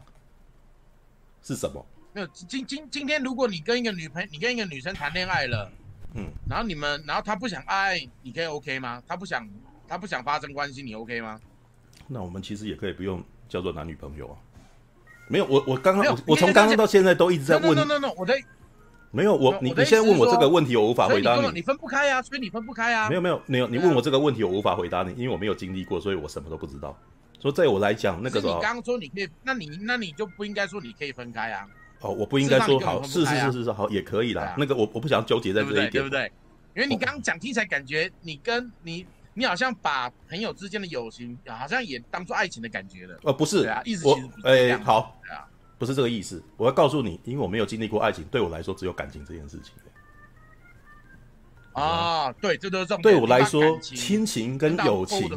是什么？没有，今今今天如果你跟一个女朋友，你跟一个女生谈恋爱了，嗯，然后你们，然后她不想爱，你可以 OK 吗？她不想，她不想发生关系，你 OK 吗？那我们其实也可以不用叫做男女朋友啊。没有，我我刚刚我我从刚刚到现在都一直在问。No no no，我在。没有我，你你现在问我这个问题，我无法回答你。你分不开啊，所以你分不开啊。没有没有没有，你问我这个问题，我无法回答你，因为我没有经历过，所以我什么都不知道。所以在我来讲，那个时候你刚刚说你可以，那你那你就不应该说你可以分开啊。哦，我不应该说好，是是是是是好，也可以啦。那个我我不想纠结在这一点，对不对？因为你刚刚讲听起来感觉你跟你你好像把朋友之间的友情好像也当做爱情的感觉了。呃，不是，意思其实哎好，不是这个意思。我要告诉你，因为我没有经历过爱情，对我来说只有感情这件事情。啊，对，这都是。对我来说，亲情跟友情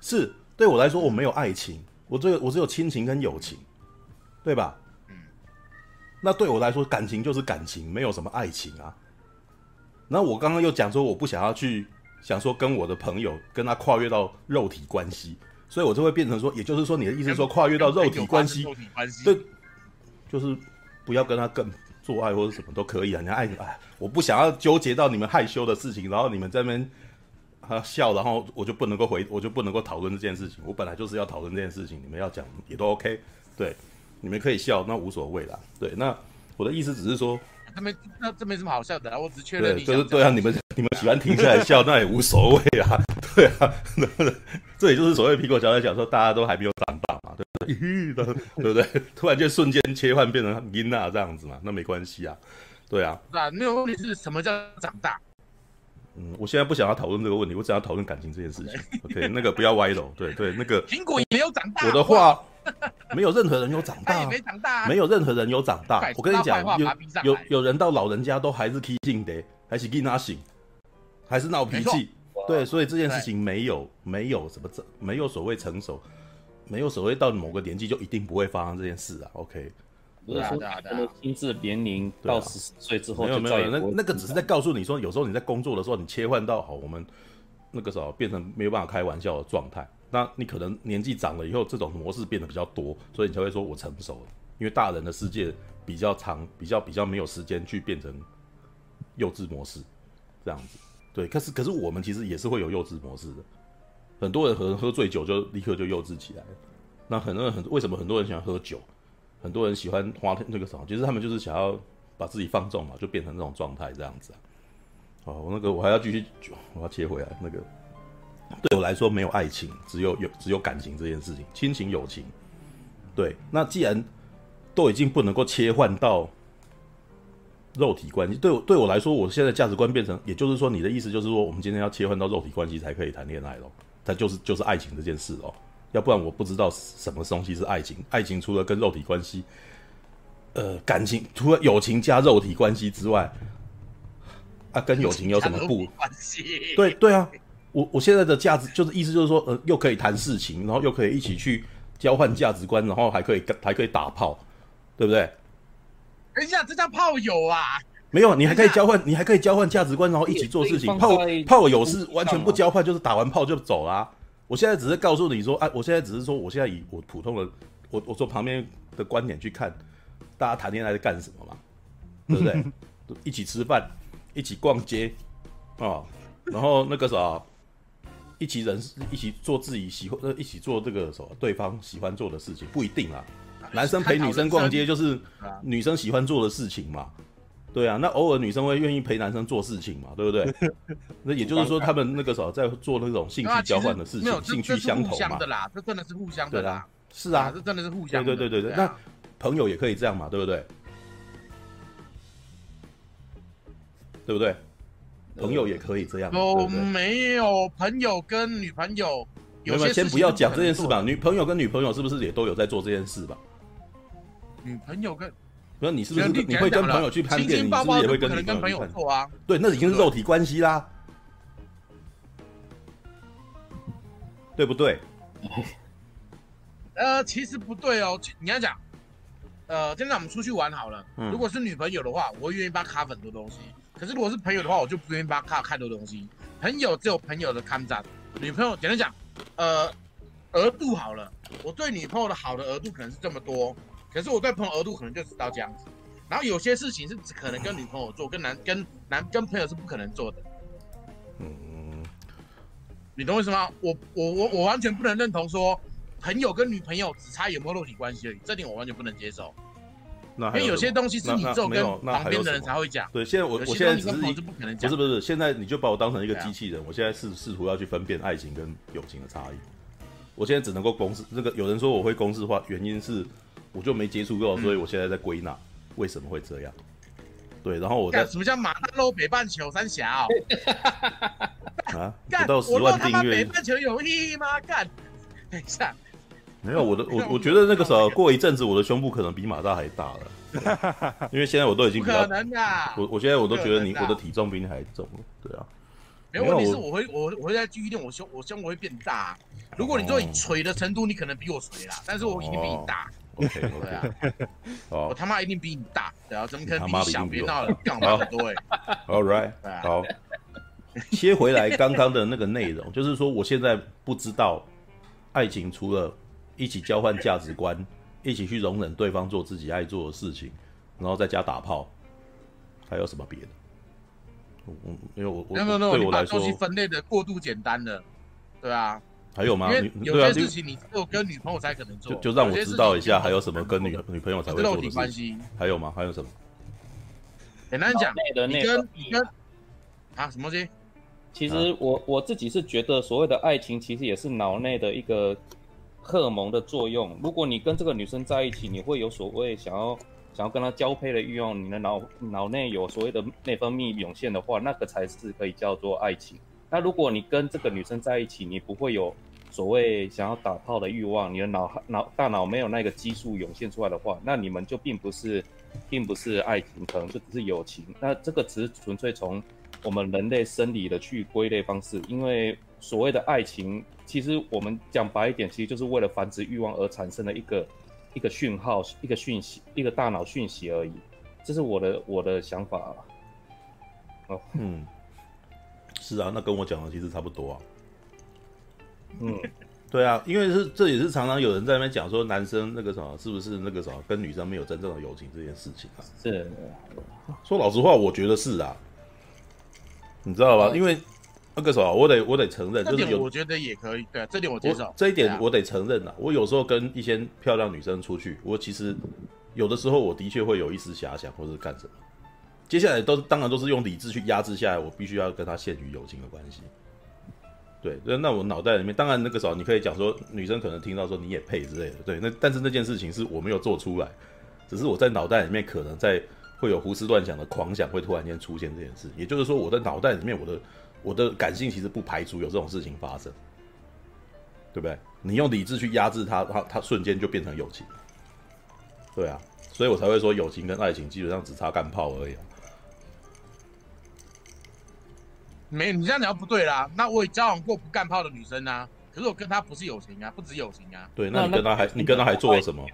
是对我来说，我没有爱情，我只有我只有亲情跟友情，对吧？嗯。那对我来说，感情就是感情，没有什么爱情啊。那我刚刚又讲说，我不想要去想说跟我的朋友跟他跨越到肉体关系，所以我就会变成说，也就是说，你的意思说跨越到肉体关系，对，就是不要跟他更。做爱或者什么都可以啊，你爱哎，我不想要纠结到你们害羞的事情，然后你们在那边啊笑，然后我就不能够回，我就不能够讨论这件事情。我本来就是要讨论这件事情，你们要讲也都 OK，对，你们可以笑，那无所谓啦。对，那我的意思只是说，他没那这没什么好笑的啊，我只确认你就是对啊，你们你们喜欢停下来笑，那也无所谓啊，对啊，这也就是所谓苹果小姐讲说，大家都还没有长大嘛，对。不对，对不对？突然间瞬间切换变成英娜这样子嘛，那没关系啊，对啊。那没有问题是什么叫长大？嗯，我现在不想要讨论这个问题，我只要讨论感情这件事情。OK，那个不要歪楼。对对，那个 苹果也没有长大。我的话，没有任何人有长大，没长大，没有任何人有长大。我跟你讲，有有有人到老人家都还是 kissing 的，还是 kissing，还是闹脾气。对，所以这件事情没有没有什么这没有所谓成熟。没有所谓到某个年纪就一定不会发生这件事啊，OK？不是说他的心智年龄到十岁之后、啊、没有没有，那那个只是在告诉你说，有时候你在工作的时候，你切换到好我们那个时候变成没有办法开玩笑的状态，那你可能年纪长了以后，这种模式变得比较多，所以你才会说我成熟了，因为大人的世界比较长，比较比较没有时间去变成幼稚模式这样子。对，可是可是我们其实也是会有幼稚模式的。很多人可能喝醉酒就立刻就幼稚起来，那很多人很为什么很多人喜欢喝酒？很多人喜欢花那个什么？其实他们就是想要把自己放纵嘛，就变成那种状态这样子啊。哦，我那个我还要继续，我要切回来那个。对我来说，没有爱情，只有有只有感情这件事情，亲情友情。对，那既然都已经不能够切换到肉体关系，对我对我来说，我现在价值观变成，也就是说，你的意思就是说，我们今天要切换到肉体关系才可以谈恋爱咯。它就是就是爱情这件事哦，要不然我不知道什么东西是爱情。爱情除了跟肉体关系，呃，感情除了友情加肉体关系之外，啊，跟友情有什么不关系？对对啊，我我现在的价值就是意思就是说，呃，又可以谈事情，然后又可以一起去交换价值观，然后还可以还可以打炮，对不对？等一下，这叫炮友啊？没有，你还可以交换，你还可以交换价值观，然后一起做事情。炮炮友是完全不交换，就是打完炮就走啦。我现在只是告诉你说，哎，我现在只是说，我现在以我普通的，我我从旁边的观点去看，大家谈恋爱在干什么嘛？对不对？一起吃饭，一起逛街啊，然后那个啥，一起人一起做自己喜欢，一起做这个什么对方喜欢做的事情，不一定啊。男生陪女生逛街就是女生喜欢做的事情嘛。对啊，那偶尔女生会愿意陪男生做事情嘛，对不对？那也就是说，他们那个时候在做那种兴趣交换的事情，兴趣相同嘛。的啦，这真的是互相的啦。是啊，这真的是互相。对对对对对，那朋友也可以这样嘛，对不对？对不对？朋友也可以这样。有没有朋友跟女朋友有些先不要讲这件事吧。女朋友跟女朋友是不是也都有在做这件事吧？女朋友跟不是你是不是你会跟朋友去攀电？你是不是也会跟朋友做啊？对，那已经是肉体关系啦，对不对？呃，其实不对哦。你要讲，呃，现在我们出去玩好了，嗯、如果是女朋友的话，我愿意帮她卡很多东西。可是如果是朋友的话，我就不愿意帮她卡太多东西。朋友只有朋友的看展，女朋友简单讲，呃，额度好了，我对女朋友的好的额度可能是这么多。可是我对朋友额度可能就只到这样子，然后有些事情是只可能跟女朋友做，跟男跟男跟朋友是不可能做的。嗯，你懂我意思吗？我我我我完全不能认同说朋友跟女朋友只差有没有肉体关系而已，这点我完全不能接受。那因为有些东西是你只有跟旁边的人才会讲。对，现在我我现在只是不可能讲。不是不是，现在你就把我当成一个机器人，我现在试试图要去分辨爱情跟友情的差异。我现在只能够公式，这个有人说我会公式化，原因是。我就没接触过，所以我现在在归纳为什么会这样。对，然后我在什么叫马大露北半球三峡？啊，干到十万订阅，北半球有意义吗？干，等一下，没有我的，我我觉得那个时候过一阵子，我的胸部可能比马大还大了，因为现在我都已经比较，我我现在我都觉得你我的体重比你还重了，对啊。没有问题是我会我我会在继续练，我胸我胸我会变大。如果你说你锤的程度，你可能比我锤啦，但是我一定比你大。OK，对啊，我他妈一定比你大，对啊，怎么可能比你小？别闹了，很多哎。All right，好，切回来刚刚的那个内容，就是说我现在不知道爱情除了一起交换价值观，一起去容忍对方做自己爱做的事情，然后在家打炮，还有什么别的？我，因为我我对我来说，东西分类的过度简单了，对啊。还有吗？有些事情你只有跟女朋友才可能做，就就让我知道一下，还有什么跟女女朋友才会做的关系？还有吗？还有什么？简单讲，你跟你跟啊什么东西？其实我我自己是觉得，所谓的爱情其实也是脑内的一个荷尔蒙的作用。如果你跟这个女生在一起，你会有所谓想要想要跟她交配的欲望，你的脑脑内有所谓的内分泌涌现的话，那个才是可以叫做爱情。那如果你跟这个女生在一起，你不会有。所谓想要打炮的欲望，你的脑脑大脑没有那个激素涌现出来的话，那你们就并不是，并不是爱情，可能就只是友情。那这个只是纯粹从我们人类生理的去归类方式，因为所谓的爱情，其实我们讲白一点，其实就是为了繁殖欲望而产生的一个一个讯号、一个讯息、一个大脑讯息而已。这是我的我的想法。哦，嗯，是啊，那跟我讲的其实差不多啊。嗯，对啊，因为是这也是常常有人在那边讲说，男生那个什么是不是那个什么跟女生没有真正的友情这件事情啊？是，说老实话，我觉得是啊，你知道吧？因为那个什么，我得我得承认，就是，我觉得也可以，对啊，这点我接受，这一点我得承认啊。我有时候跟一些漂亮女生出去，我其实有的时候我的确会有一丝遐想，或者是干什么。接下来都当然都是用理智去压制下来，我必须要跟她限于友情的关系。对，那我脑袋里面当然那个时候你可以讲说，女生可能听到说你也配之类的，对，那但是那件事情是我没有做出来，只是我在脑袋里面可能在会有胡思乱想的狂想会突然间出现这件事，也就是说我的脑袋里面我的我的感性其实不排除有这种事情发生，对不对？你用理智去压制它，它它瞬间就变成友情，对啊，所以我才会说友情跟爱情基本上只差干炮而已啊。没，你这样讲不对啦。那我也交往过不干炮的女生啊，可是我跟她不是友情啊，不止友情啊。对，那你跟她还，你跟她还做了什么？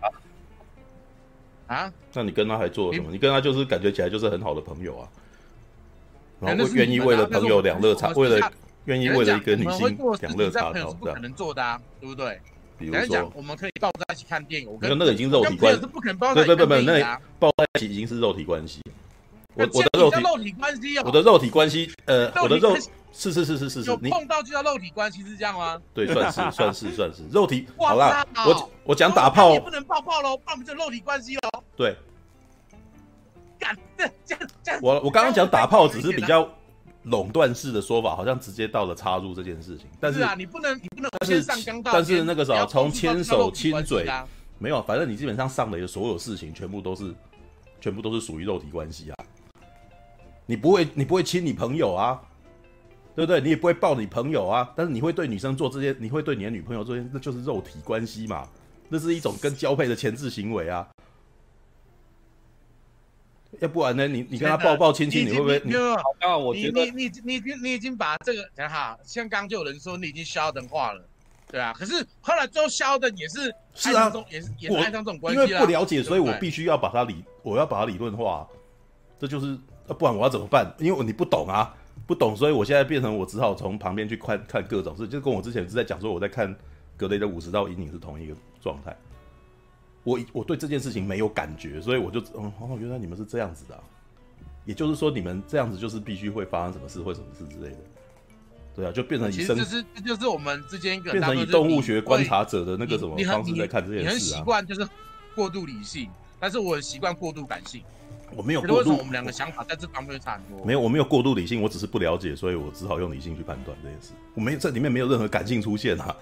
啊？那你跟她还做了什么？你跟她就是感觉起来就是很好的朋友啊，然后愿意为了朋友两肋插，为了愿意为了一个女性两肋插刀，不可能做的啊，对不对？比如说，我们可以抱在一起看电影，我跟那个已经肉体关系，不可能抱在一起看电影啊。抱在一起已经是肉体关系。我我的肉体肉体关系哦，我的肉体关系，呃，我的肉是是是是是是，有碰到就叫肉体关系是这样吗？对，算是算是算是肉体。好啦，我我讲打炮，也不能抱炮喽，那我们就肉体关系喽。对，干这这这，我我刚刚讲打炮只是比较垄断式的说法，好像直接到了插入这件事情。但是啊，你不能你不能先上纲到，但是那个时候从牵手亲嘴没有，反正你基本上上来的所有事情全部都是全部都是属于肉体关系啊。你不会，你不会亲你朋友啊？对不对？你也不会抱你朋友啊，但是你会对女生做这些，你会对你的女朋友做这些，那就是肉体关系嘛，那是一种跟交配的前置行为啊。要不然呢？你你跟他抱抱亲亲，你会不会？没有，啊，我觉得你你你你你已经把这个很好，像刚就有人说你已经消灯化了，对啊。可是后来最后消灯也是是啊，也是也是爱上这种关系，因为不了解，所以我必须要把它理，我要把它理论化，这就是，不然我要怎么办？因为你不懂啊，不懂，所以我现在变成我只好从旁边去看看各种事，就跟我之前是在讲说我在看格雷的五十道阴影是同一个状态。我我对这件事情没有感觉，所以我就嗯哦，原来你们是这样子的，啊，也就是说你们这样子就是必须会发生什么事或什么事之类的，对啊，就变成以生，就是这就是我们之间一个变成以动物学观察者的那个什么方式在看这件事啊。你很习惯就是过度理性，但是我很习惯过度感性。我没有过度，我们两个想法在这方面差很多。没有，我没有过度理性，我只是不了解，所以我只好用理性去判断这件事。我没这里面没有任何感性出现啊，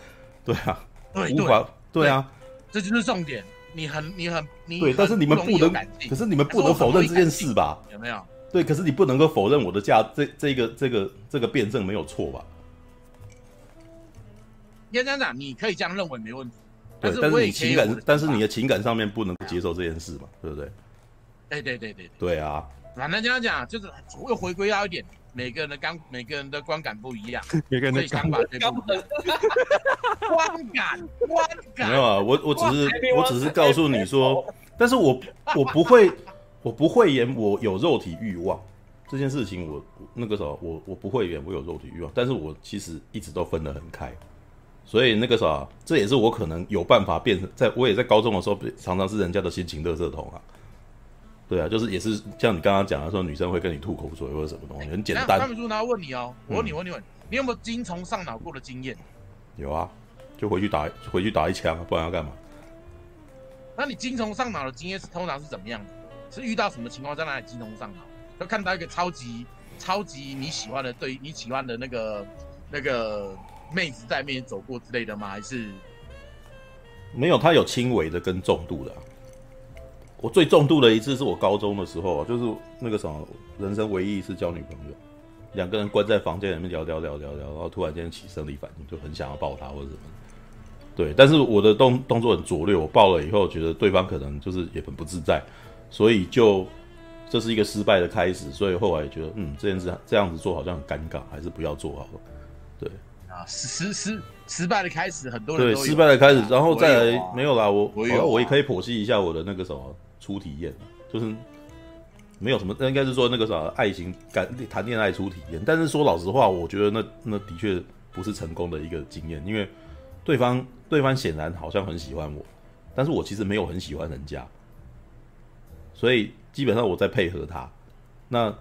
对啊，对无法对，啊对，这就是重点。你很你很你对，但是你们不能，可是你们不能否认这件事吧？有没有？对，可是你不能够否认我的价，这这个这个这个辩证没有错吧？应该这样讲，你可以这样认为没问题。对，但是你情感，但是你的情感上面不能接受这件事嘛？对不对？对对对对对。对啊，反正这样讲，就是又回归到一点。每个人的观每个人的观感不一样，每个人的想法不一样。观感观感没有啊，我我只是我只是告诉你说，但是我我不会我不会演我有肉体欲望这件事情我，我那个时候我我不会演我有肉体欲望，但是我其实一直都分得很开，所以那个时候这也是我可能有办法变成，在我也在高中的时候常常是人家的心情垃圾桶啊。对啊，就是也是像你刚刚讲的说，女生会跟你吐口水或者什么东西，很简单。他们说，然后问你哦，我问你，问你问，你有没有精虫上脑过的经验？有啊，就回去打回去打一枪，不然要干嘛？那你精虫上脑的经验是通常是怎么样的？是遇到什么情况在那里精虫上脑？就看到一个超级超级你喜欢的，对你喜欢的那个那个妹子在面前走过之类的吗？还是没有？他有轻微的跟重度的。我最重度的一次是我高中的时候，就是那个什么，人生唯一一次交女朋友，两个人关在房间里面聊聊聊聊聊，然后突然间起生理反应，就很想要抱她或者什么。对，但是我的动动作很拙劣，我抱了以后觉得对方可能就是也很不自在，所以就这是一个失败的开始，所以后来也觉得嗯，这件事这样子做好像很尴尬，还是不要做好了。对啊，失失失败的开始，很多人对失败的开始，然后再来、啊、没有啦，我我我也可以剖析一下我的那个什么。初体验就是没有什么，那应该是说那个啥爱情感谈恋爱初体验。但是说老实话，我觉得那那的确不是成功的一个经验，因为对方对方显然好像很喜欢我，但是我其实没有很喜欢人家，所以基本上我在配合他。那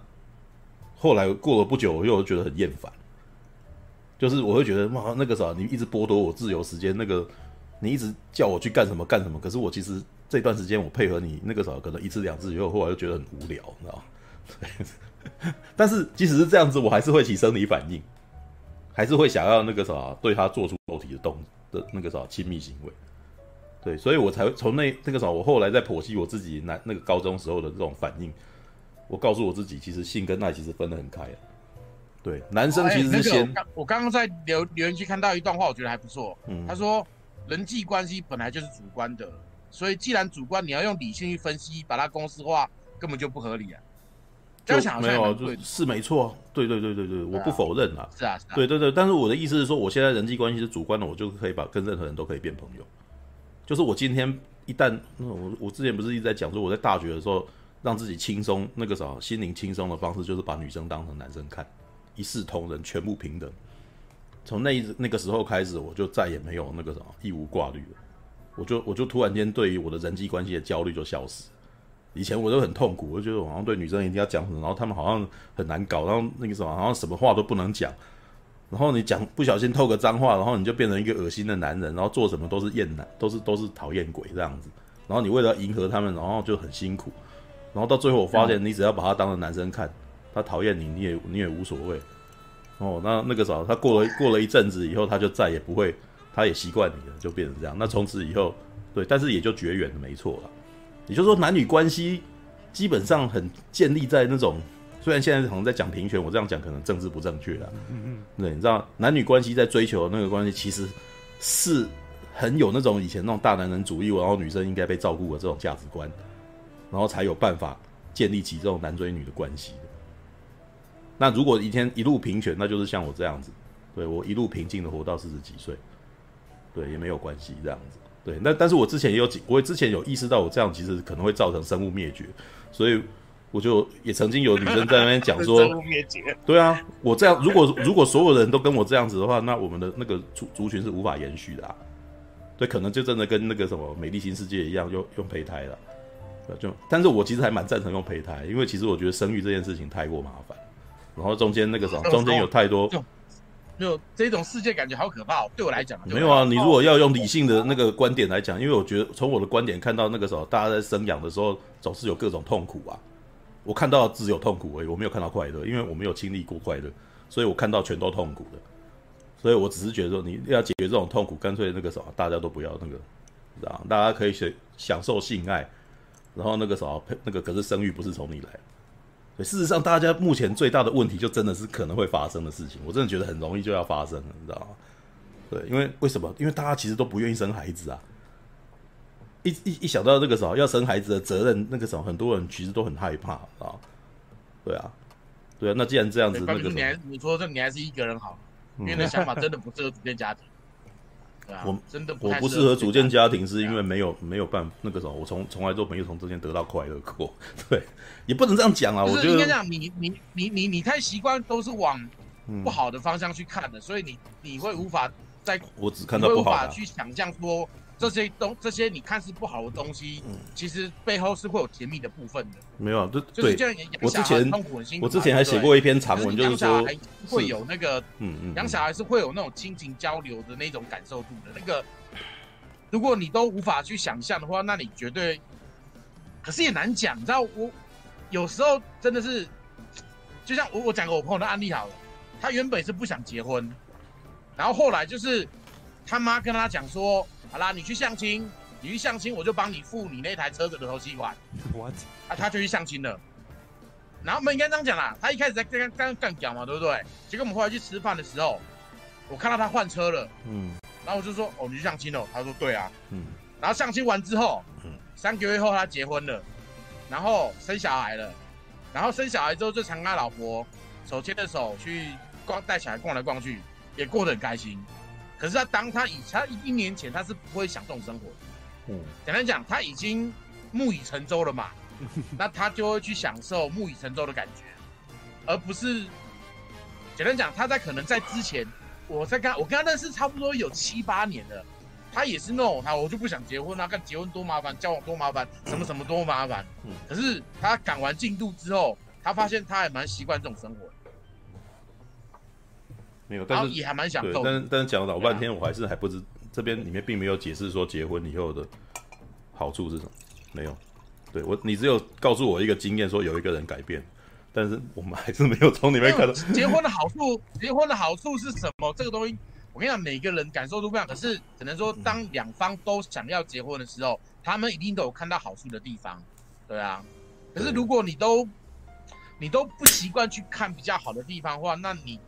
后来过了不久，我又觉得很厌烦，就是我会觉得哇，那个啥你一直剥夺我自由时间，那个你一直叫我去干什么干什么，可是我其实。这段时间我配合你那个时候可能一次两次以后，后来又觉得很无聊，你知道吗？但是即使是这样子，我还是会起生理反应，还是会想要那个啥对他做出肉体的动的那个啥亲密行为。对，所以我才会从那那个啥，我后来在剖析我自己男那个高中时候的这种反应，我告诉我自己，其实性跟爱其实分得很开。对，男生其实是先……哦欸那个、我刚刚在留留言区看到一段话，我觉得还不错。嗯，他说人际关系本来就是主观的。所以，既然主观，你要用理性去分析，把它公式化，根本就不合理啊！这样想没有，就是是没错，对对对对对，我不否认啊。是啊，是啊，对对对。但是我的意思是说，我现在人际关系是主观的，我就可以把跟任何人都可以变朋友。就是我今天一旦，我我之前不是一直在讲说，我在大学的时候让自己轻松，那个啥心灵轻松的方式，就是把女生当成男生看，一视同仁，全部平等。从那那个时候开始，我就再也没有那个什么义无挂虑了。我就我就突然间对于我的人际关系的焦虑就消失。以前我都很痛苦，我就觉得我好像对女生一定要讲什么，然后他们好像很难搞，然后那个什么好像什么话都不能讲，然后你讲不小心透个脏话，然后你就变成一个恶心的男人，然后做什么都是厌男，都是都是讨厌鬼这样子。然后你为了迎合他们，然后就很辛苦。然后到最后我发现，你只要把他当成男生看，他讨厌你，你也你也无所谓。哦，那那个时候他过了过了一阵子以后，他就再也不会。他也习惯你了，就变成这样。那从此以后，对，但是也就绝缘了，没错了。也就是说，男女关系基本上很建立在那种虽然现在好像在讲平权，我这样讲可能政治不正确了。嗯嗯，对，你知道男女关系在追求的那个关系，其实是很有那种以前那种大男人主义，然后女生应该被照顾的这种价值观，然后才有办法建立起这种男追女的关系。那如果一天一路平权，那就是像我这样子，对，我一路平静的活到四十几岁，对，也没有关系这样子。对，那但是我之前也有，我之前有意识到我这样其实可能会造成生物灭绝，所以我就也曾经有女生在那边讲说，生物灭绝。对啊，我这样如果如果所有人都跟我这样子的话，那我们的那个族族群是无法延续的啊。对，可能就真的跟那个什么美丽新世界一样，用用胚胎了。就，但是我其实还蛮赞成用胚胎，因为其实我觉得生育这件事情太过麻烦。然后中间那个什么，中间有太多，没有这种世界感觉好可怕哦。对我来讲，没有啊。你如果要用理性的那个观点来讲，因为我觉得从我的观点看到那个时候，大家在生养的时候总是有各种痛苦啊。我看到只有痛苦而已，我没有看到快乐，因为我没有经历过快乐，所以我看到全都痛苦的。所以我只是觉得说，你要解决这种痛苦，干脆那个什么，大家都不要那个，知道大家可以享享受性爱，然后那个什么，那个可是生育不是从你来。事实上，大家目前最大的问题就真的是可能会发生的事情。我真的觉得很容易就要发生了，你知道吗？对，因为为什么？因为大家其实都不愿意生孩子啊。一一一想到那个时候要生孩子的责任，那个时候很多人其实都很害怕啊。对啊，对啊。那既然这样子，那个你还你说这你还是一个人好，因为那想法真的不适合组建家庭。我真的我不适合组建家庭，是因为没有没有办法那个什么，我从从来都没有从中间得到快乐过。对，也不能这样讲啊。我觉得应该这样，你你你你你太习惯都是往不好的方向去看的，所以你你会无法在我只看到不好，无法去想象说。这些东这些你看似不好的东西，嗯，其实背后是会有甜蜜的部分的。没有，就就是这样。我之前我之前还写过一篇长文，就是说会有那个，嗯嗯，养小孩是会有那种亲情交流的那种感受度的。那个，如果你都无法去想象的话，那你绝对，可是也难讲。你知道，我有时候真的是，就像我我讲个我朋友的案例好了，他原本是不想结婚，然后后来就是他妈跟他讲说。好啦，你去相亲，你去相亲，我就帮你付你那台车子的头期款。What？啊，他就去相亲了。然后我们应该这样讲啦，他一开始在刚刚刚讲嘛，对不对？结果我们后来去吃饭的时候，我看到他换车了。嗯。然后我就说：“哦，你去相亲了？”他说：“对啊。”嗯。然后相亲完之后，嗯，三个月后他结婚了，然后生小孩了，然后生小孩之后就常跟他老婆手牵着手去逛，带小孩逛来逛去，也过得很开心。可是他当他以他一年前他是不会想这种生活的，嗯，简单讲他已经木已成舟了嘛，那他就会去享受木已成舟的感觉，而不是简单讲他在可能在之前，我在跟他我跟他认识差不多有七八年了，他也是那种他我就不想结婚啊，看结婚多麻烦，交往多麻烦，什么什么多麻烦，嗯，可是他赶完进度之后，他发现他还蛮习惯这种生活。没有，但是也还蛮想动。但是但是讲了老半天，我还是还不知这边里面并没有解释说结婚以后的好处是什么。没有，对我你只有告诉我一个经验，说有一个人改变，但是我们还是没有从里面看到结婚的好处。结婚的好处是什么？这个东西我跟你讲，每个人感受都不一样。可是只能说，当两方都想要结婚的时候，他们一定都有看到好处的地方。对啊，可是如果你都你都不习惯去看比较好的地方的话，那你。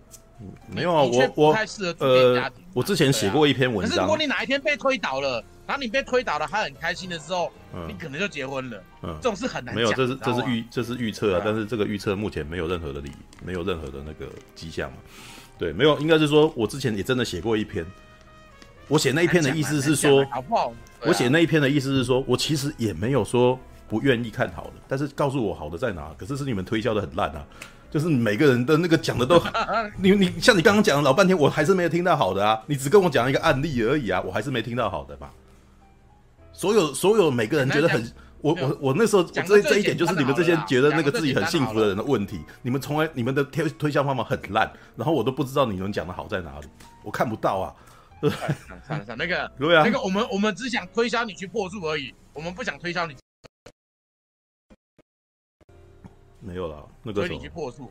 没有啊，我我呃，我之前写过一篇文章。可是如果你哪一天被推倒了，然后你被推倒了，他很开心的时候，嗯，你可能就结婚了。嗯，这种是很难讲。没有，这是这是预这是预测啊，但是这个预测目前没有任何的理，没有任何的那个迹象嘛。对，没有，应该是说我之前也真的写过一篇。我写那一篇的意思是说，好不好？我写那一篇的意思是说，我其实也没有说不愿意看好的，但是告诉我好的在哪，可是是你们推销的很烂啊。就是每个人的那个讲的都，你你像你刚刚讲了老半天，我还是没有听到好的啊！你只跟我讲一个案例而已啊，我还是没听到好的吧？所有所有每个人觉得很，我我我那时候这这一点就是你们这些觉得那个自己很幸福的人的问题，你们从来你们的推推销方法很烂，然后我都不知道你们讲的好在哪里，我看不到啊。算了算了，那个 对啊，那个我们我们只想推销你去破处而已，我们不想推销你。没有了，那个时候。破处，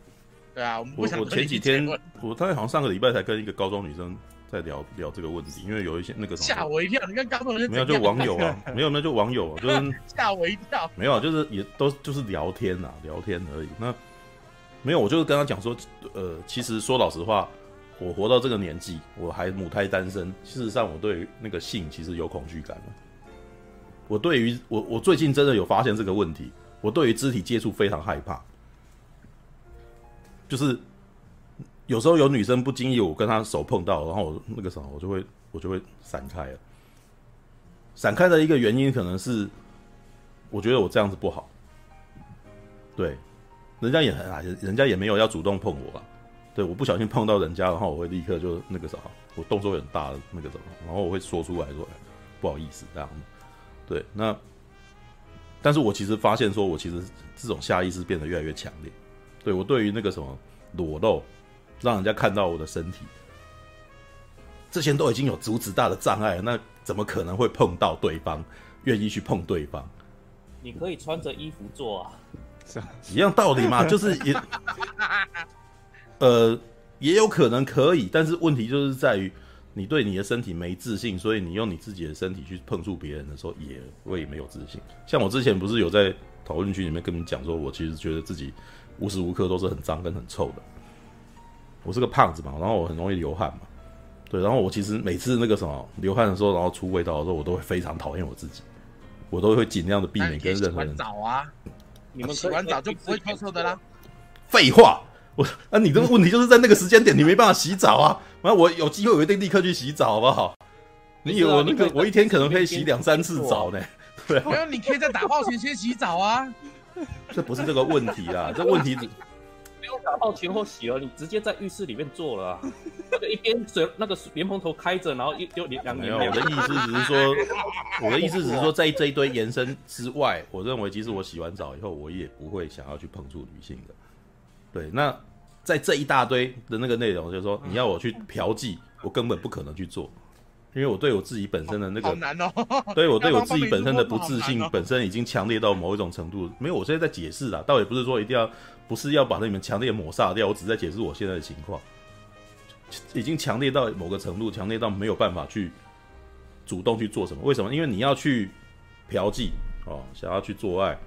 对啊，我我我前几天，我大概好像上个礼拜才跟一个高中女生在聊聊这个问题，因为有一些那个吓我一跳，你看高中女生没有就网友啊，没有那就网友，就是 吓我一跳，没有就是也都就是聊天呐，聊天而已。那没有，我就是跟他讲说，呃，其实说老实话，我活到这个年纪，我还母胎单身，事实上我对于那个性其实有恐惧感。我对于我我最近真的有发现这个问题，我对于肢体接触非常害怕，就是有时候有女生不经意我跟她手碰到，然后我那个什么，我就会我就会闪开了。闪开的一个原因可能是，我觉得我这样子不好，对。人家也很啊，人家也没有要主动碰我吧？对，我不小心碰到人家，然后我会立刻就那个啥，我动作很大的那个什么，然后我会说出来说，不好意思这样。对，那，但是我其实发现说，我其实这种下意识变得越来越强烈。对，我对于那个什么裸露，让人家看到我的身体，之前都已经有阻止大的障碍了，那怎么可能会碰到对方，愿意去碰对方？你可以穿着衣服做啊。一样道理嘛，就是也，呃，也有可能可以，但是问题就是在于你对你的身体没自信，所以你用你自己的身体去碰触别人的时候，也会没有自信。像我之前不是有在讨论区里面跟你讲说，我其实觉得自己无时无刻都是很脏跟很臭的。我是个胖子嘛，然后我很容易流汗嘛，对，然后我其实每次那个什么流汗的时候，然后出味道的时候，我都会非常讨厌我自己，我都会尽量的避免跟任何人。澡啊。你们洗完澡就不会臭臭的啦？废话，我啊，你这个问题就是在那个时间点你没办法洗澡啊。完，我有机会我一定立刻去洗澡，好不好？你以为我那个我一天可能可以洗两三次澡呢？对，没有，你可以在打炮前先洗澡啊。这不是这个问题啦，这问题。不用打泡前后洗了，你直接在浴室里面做了啊。那个一边水那个莲蓬头开着，然后一就两没有。我的意思只是说，我的意思只是说，在这一堆延伸之外，我认为即使我洗完澡以后，我也不会想要去碰触女性的。对，那在这一大堆的那个内容，就是说你要我去嫖妓，我根本不可能去做。因为我对我自己本身的那个，好难哦。对我对我自己本身的不自信，本身已经强烈到某一种程度。没有，我现在在解释啦，倒也不是说一定要，不是要把你们强烈抹杀掉。我只在解释我现在的情况，已经强烈到某个程度，强烈到没有办法去主动去做什么。为什么？因为你要去嫖妓哦，想要去做爱，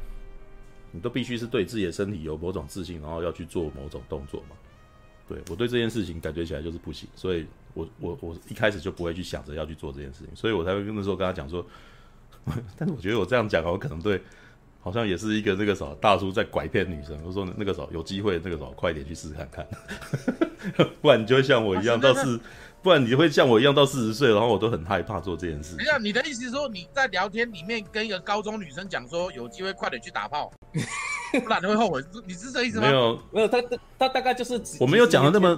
你都必须是对自己的身体有某种自信，然后要去做某种动作嘛。对我对这件事情感觉起来就是不行，所以。我我我一开始就不会去想着要去做这件事情，所以我才会跟那时候跟他讲说，但是我觉得我这样讲，我可能对，好像也是一个那个什么大叔在拐骗女生。我说那个时候有机会，那个时候快点去试试看看，不然你就会像我一样，到是，不然你会像我一样到四十岁，然后我都很害怕做这件事。等一下，你的意思是说你在聊天里面跟一个高中女生讲说有机会快点去打炮？不然你会后悔，你是这意思吗？没有，没有，他他大概就是我没有讲的那么，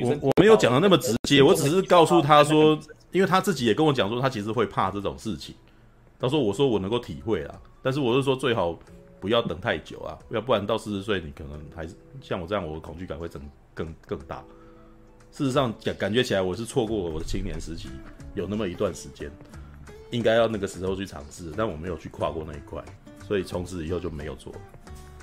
我我没有讲的那么直接，我只是告诉他说，因为他自己也跟我讲说，他其实会怕这种事情。他说：“我说我能够体会啊，但是我是说最好不要等太久啊，要不然到四十岁你可能还是像我这样，我的恐惧感会增更更大。事实上感感觉起来我是错过了我的青年时期，有那么一段时间，应该要那个时候去尝试，但我没有去跨过那一块，所以从此以后就没有做。”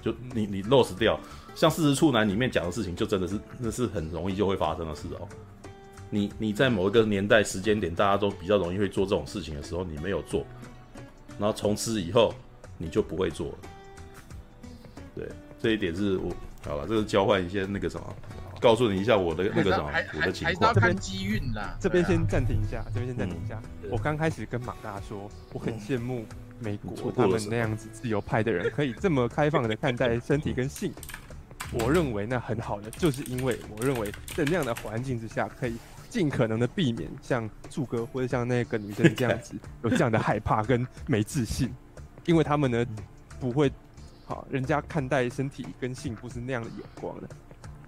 就你你 lost 掉，像《四十处男》里面讲的事情，就真的是那是很容易就会发生的事哦。你你在某一个年代时间点，大家都比较容易会做这种事情的时候，你没有做，然后从此以后你就不会做了。对，这一点是我好了，这个交换一些那个什么，告诉你一下我的那个什么我的情况。这边机运啦，这边先暂停一下，这边先暂停一下。嗯、我刚开始跟马大说，我很羡慕。美国他们那样子自由派的人可以这么开放的看待身体跟性，我认为那很好的，就是因为我认为在那样的环境之下，可以尽可能的避免像柱哥或者像那个女生这样子 有这样的害怕跟没自信，因为他们呢不会好，人家看待身体跟性不是那样的眼光的。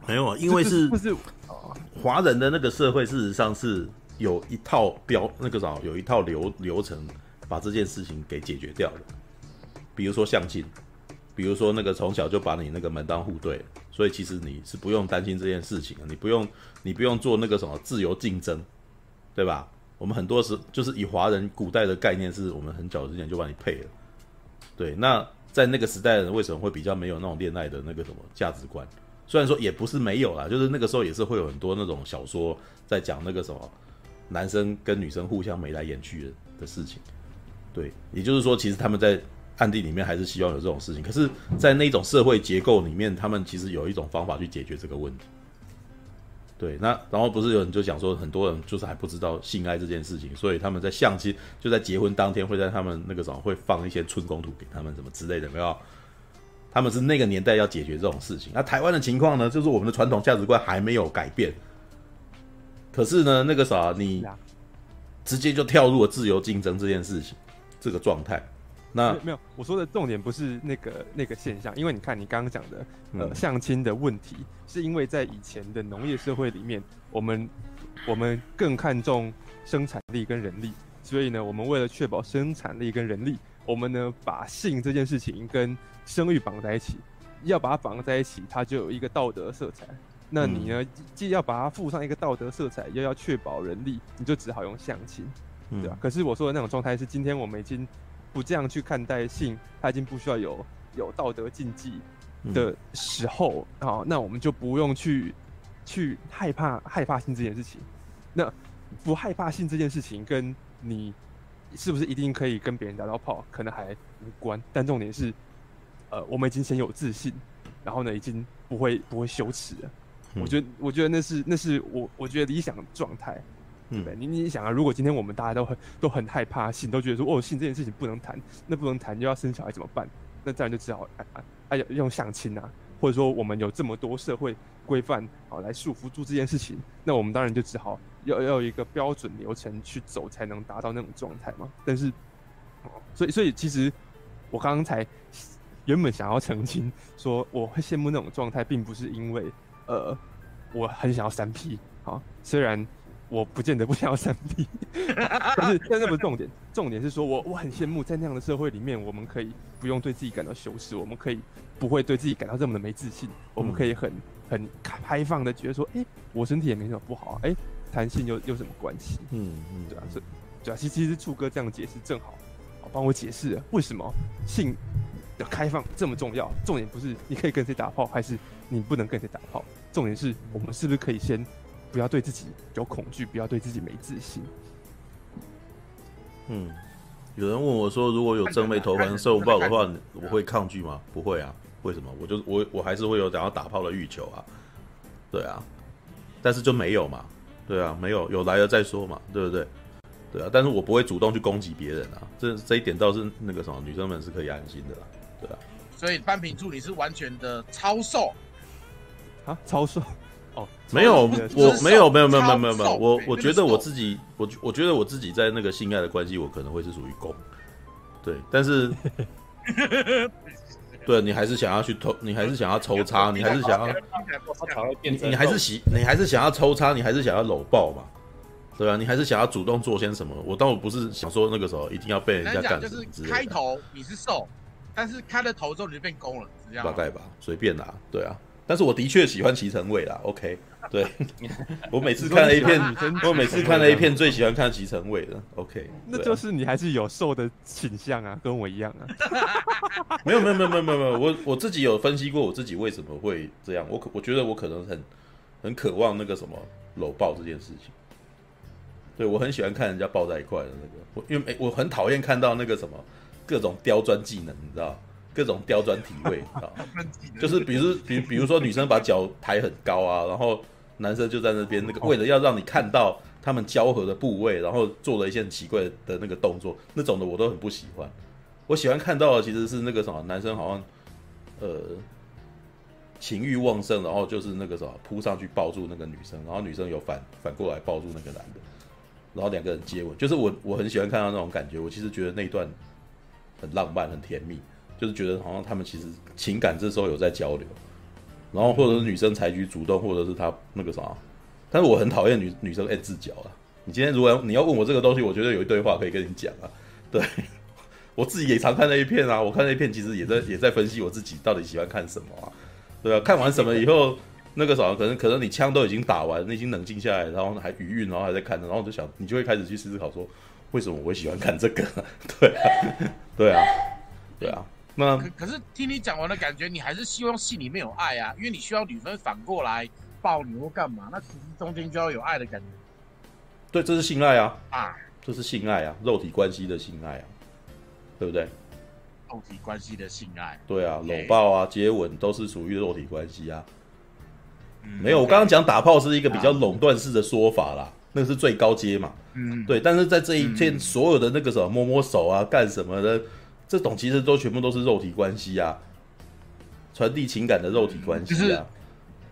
没有啊，因为是不是华人的那个社会，事实上是有一套标那个啥，有一套流流程。把这件事情给解决掉了，比如说相亲，比如说那个从小就把你那个门当户对，所以其实你是不用担心这件事情，你不用你不用做那个什么自由竞争，对吧？我们很多时就是以华人古代的概念，是我们很早之前就把你配了，对。那在那个时代的人为什么会比较没有那种恋爱的那个什么价值观？虽然说也不是没有啦，就是那个时候也是会有很多那种小说在讲那个什么男生跟女生互相眉来眼去的事情。对，也就是说，其实他们在暗地里面还是希望有这种事情。可是，在那种社会结构里面，他们其实有一种方法去解决这个问题。对，那然后不是有人就讲说，很多人就是还不知道性爱这件事情，所以他们在相亲就在结婚当天会在他们那个什么会放一些春宫图给他们什么之类的，没有？他们是那个年代要解决这种事情。那台湾的情况呢，就是我们的传统价值观还没有改变，可是呢，那个啥，你直接就跳入了自由竞争这件事情这个状态。那没有，我说的重点不是那个那个现象，因为你看你刚刚讲的，呃，相亲的问题，是因为在以前的农业社会里面，我们我们更看重生产力跟人力，所以呢，我们为了确保生产力跟人力，我们呢把性这件事情跟生育绑在一起，要把它绑在一起，它就有一个道德色彩。那你呢，既要把它附上一个道德色彩，又要确保人力，你就只好用相亲，对吧？可是我说的那种状态是，今天我们已经。不这样去看待性，它已经不需要有有道德禁忌的时候啊、嗯，那我们就不用去去害怕害怕性这件事情。那不害怕性这件事情，跟你是不是一定可以跟别人打到炮，可能还无关。但重点是，呃，我们已经先有自信，然后呢，已经不会不会羞耻了。嗯、我觉得，我觉得那是那是我我觉得理想状态。对不对？你你想啊，如果今天我们大家都很都很害怕性，都觉得说哦，性这件事情不能谈，那不能谈就要生小孩怎么办？那这样就只好哎哎哎用相亲啊，或者说我们有这么多社会规范好来束缚住这件事情，那我们当然就只好要要一个标准流程去走，才能达到那种状态嘛。但是，所以所以其实我刚刚才原本想要澄清说，我会羡慕那种状态，并不是因为呃我很想要三 P 好，虽然。我不见得不想要三 P，但是但那不是重点，重点是说我我很羡慕在那样的社会里面，我们可以不用对自己感到羞耻，我们可以不会对自己感到这么的没自信，我们可以很很开放的觉得说，哎、欸，我身体也没什么不好啊，哎、欸，谈性又有什么关系？嗯嗯，对啊，是，对啊，其其实柱哥这样解释正好，帮我解释了为什么性的开放这么重要。重点不是你可以跟谁打炮，还是你不能跟谁打炮，重点是我们是不是可以先。不要对自己有恐惧，不要对自己没自信。嗯，有人问我说，如果有正妹投环受报的话，我会抗拒吗？不会啊，为什么？我就我我还是会有想要打炮的欲求啊。对啊，但是就没有嘛。对啊，没有，有来了再说嘛，对不对？对啊，但是我不会主动去攻击别人啊。这这一点倒是那个什么，女生们是可以安心的啦。对啊，所以半品助理是完全的超瘦啊，超瘦。哦，没有，我没有，没有，没有，没有，没有，没有，我我觉得我自己，我我觉得我自己在那个性爱的关系，我可能会是属于攻，对，但是，对你还是想要去偷，你还是想要抽插，你还是想要，你你还是喜，你还是想要抽插，你还是想要搂抱嘛，对啊，你还是想要主动做些什么？我倒不是想说那个时候一定要被人家干，就是开头你是受，但是开了头之后你就变攻了，这样大概吧，随便啦，对啊。但是我的确喜欢骑乘位啦，OK，对，我每次看 A 片，我每次看 A 片最喜欢看骑乘位的，OK，那就是你还是有瘦的倾向啊，跟我一样啊。没有没有没有没有没有，我我自己有分析过我自己为什么会这样，我可我觉得我可能很很渴望那个什么搂抱这件事情，对，我很喜欢看人家抱在一块的那个，我因为我很讨厌看到那个什么各种刁钻技能，你知道。各种刁钻体位 啊，就是比如比比如说女生把脚抬很高啊，然后男生就在那边那个为了要让你看到他们交合的部位，然后做了一些很奇怪的那个动作，那种的我都很不喜欢。我喜欢看到的其实是那个什么男生好像呃情欲旺盛，然后就是那个什么扑上去抱住那个女生，然后女生有反反过来抱住那个男的，然后两个人接吻，就是我我很喜欢看到那种感觉。我其实觉得那一段很浪漫，很甜蜜。就是觉得好像他们其实情感这时候有在交流，然后或者是女生采取主动，或者是他那个啥，但是我很讨厌女女生爱自脚啊。你今天如果你要问我这个东西，我觉得有一堆话可以跟你讲啊。对，我自己也常看那一片啊，我看那一片其实也在也在分析我自己到底喜欢看什么啊。对啊，看完什么以后，那个啥可能可能你枪都已经打完，你已经冷静下来，然后还余韵，然后还在看，然后就想你就会开始去思考说，为什么我会喜欢看这个？对啊，对啊，对啊。那可可是听你讲完的感觉，你还是希望戏里面有爱啊，因为你需要女生反过来抱你或干嘛，那其实中间就要有爱的感觉。对，这是性爱啊啊，这是性爱啊，肉体关系的性爱啊，对不对？肉体关系的性爱。对啊，搂抱啊、接吻都是属于肉体关系啊。嗯没有，我刚刚讲打炮是一个比较垄断式的说法啦，那个是最高阶嘛。嗯，对，但是在这一天嗯所有的那个什么摸摸手啊、干什么的，这种其实都全部都是肉体关系啊，传递情感的肉体关系啊。就是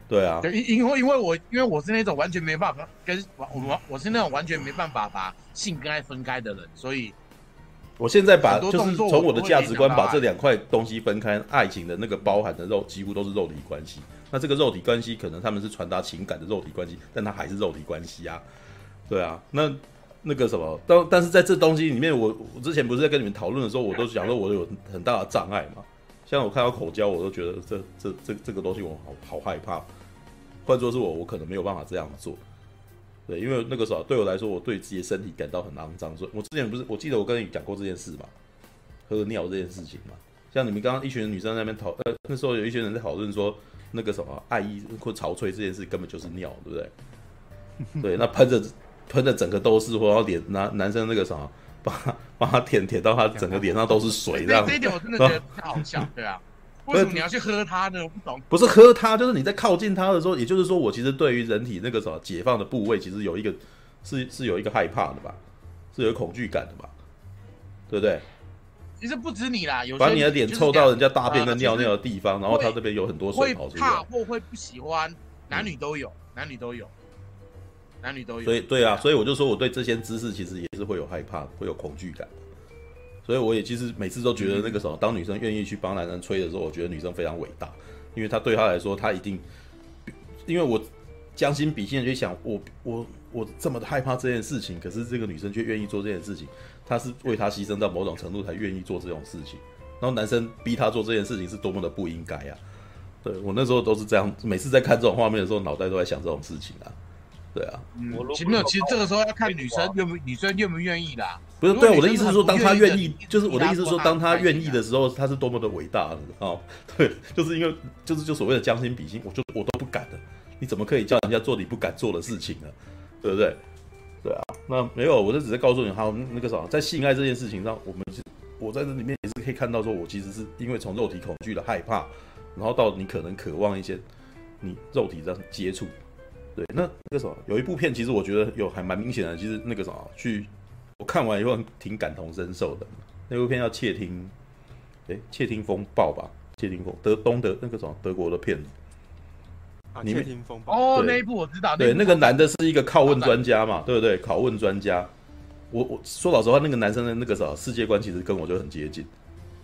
对啊，对，因因为因为我因为我是那种完全没办法跟我我我是那种完全没办法把性跟爱分开的人，所以我现在把就是从我的价值观把这两块东西分开，爱情的那个包含的肉几乎都是肉体关系。那这个肉体关系可能他们是传达情感的肉体关系，但它还是肉体关系啊。对啊，那那个什么，但但是在这东西里面，我我之前不是在跟你们讨论的时候，我都讲说我有很大的障碍嘛。像我看到口交，我都觉得这这这这个东西我好好害怕。换作是我，我可能没有办法这样做。对，因为那个时候对我来说，我对自己的身体感到很肮脏，所以我之前不是我记得我跟你讲过这件事嘛，喝尿这件事情嘛。像你们刚刚一群女生在那边讨，呃，那时候有一群人在讨论说，那个什么爱意或潮吹这件事根本就是尿，对不对？对，那喷着喷的整个都是，或者脸男男生那个什么，帮他帮他舔舔到他整个脸上都是水这样子。这这一点我真的觉得太好笑，对啊，为什么你要去喝它呢？我不懂。不是喝它，就是你在靠近它的时候，也就是说，我其实对于人体那个什么解放的部位，其实有一个是是有一个害怕的吧，是有恐惧感的吧，对不对？其实不止你啦，有把你的脸凑到人家大便跟跟尿尿的地方，然后他这边有很多水会跑出怕，或会不喜欢，男女都有，男女都有，男女都有。所以对啊，所以我就说我对这些知识其实也是会有害怕，会有恐惧感。所以我也其实每次都觉得那个什么，当女生愿意去帮男生吹的时候，我觉得女生非常伟大，因为她对她来说，她一定，因为我将心比心的去想，我我我这么害怕这件事情，可是这个女生却愿意做这件事情，她是为她牺牲到某种程度才愿意做这种事情，然后男生逼她做这件事情是多么的不应该啊！对我那时候都是这样，每次在看这种画面的时候，脑袋都在想这种事情啊。对啊，嗯我其实没有，其实这个时候要看女生愿不女生愿不愿意啦。不是，对我的意思是说，当他愿意就是我的意思是说，当他愿意的时时候，他是多么的伟大，你知道？对，就是因为就是就所谓的将心比心，我就我都不敢的，你怎么可以叫人家做你不敢做的事情呢？对不对？对啊，那没有，我就只是告诉你，好，那个啥，在性爱这件事情上，我们其实我在这里面也是可以看到，说我其实是因为从肉体恐惧的害怕，然后到你可能渴望一些你肉体上接触。对，那那个什么，有一部片，其实我觉得有还蛮明显的，其实那个什么，去我看完以后挺感同身受的。那部片叫《窃听》，诶，《窃听风暴》吧，《窃听风》德东德那个什么德国的片子。啊，窃听风暴哦，那一部我知道。对，那个男的是一个拷问专家嘛，对不对？拷问专家，我我说老实话，那个男生的那个什么世界观其实跟我就很接近。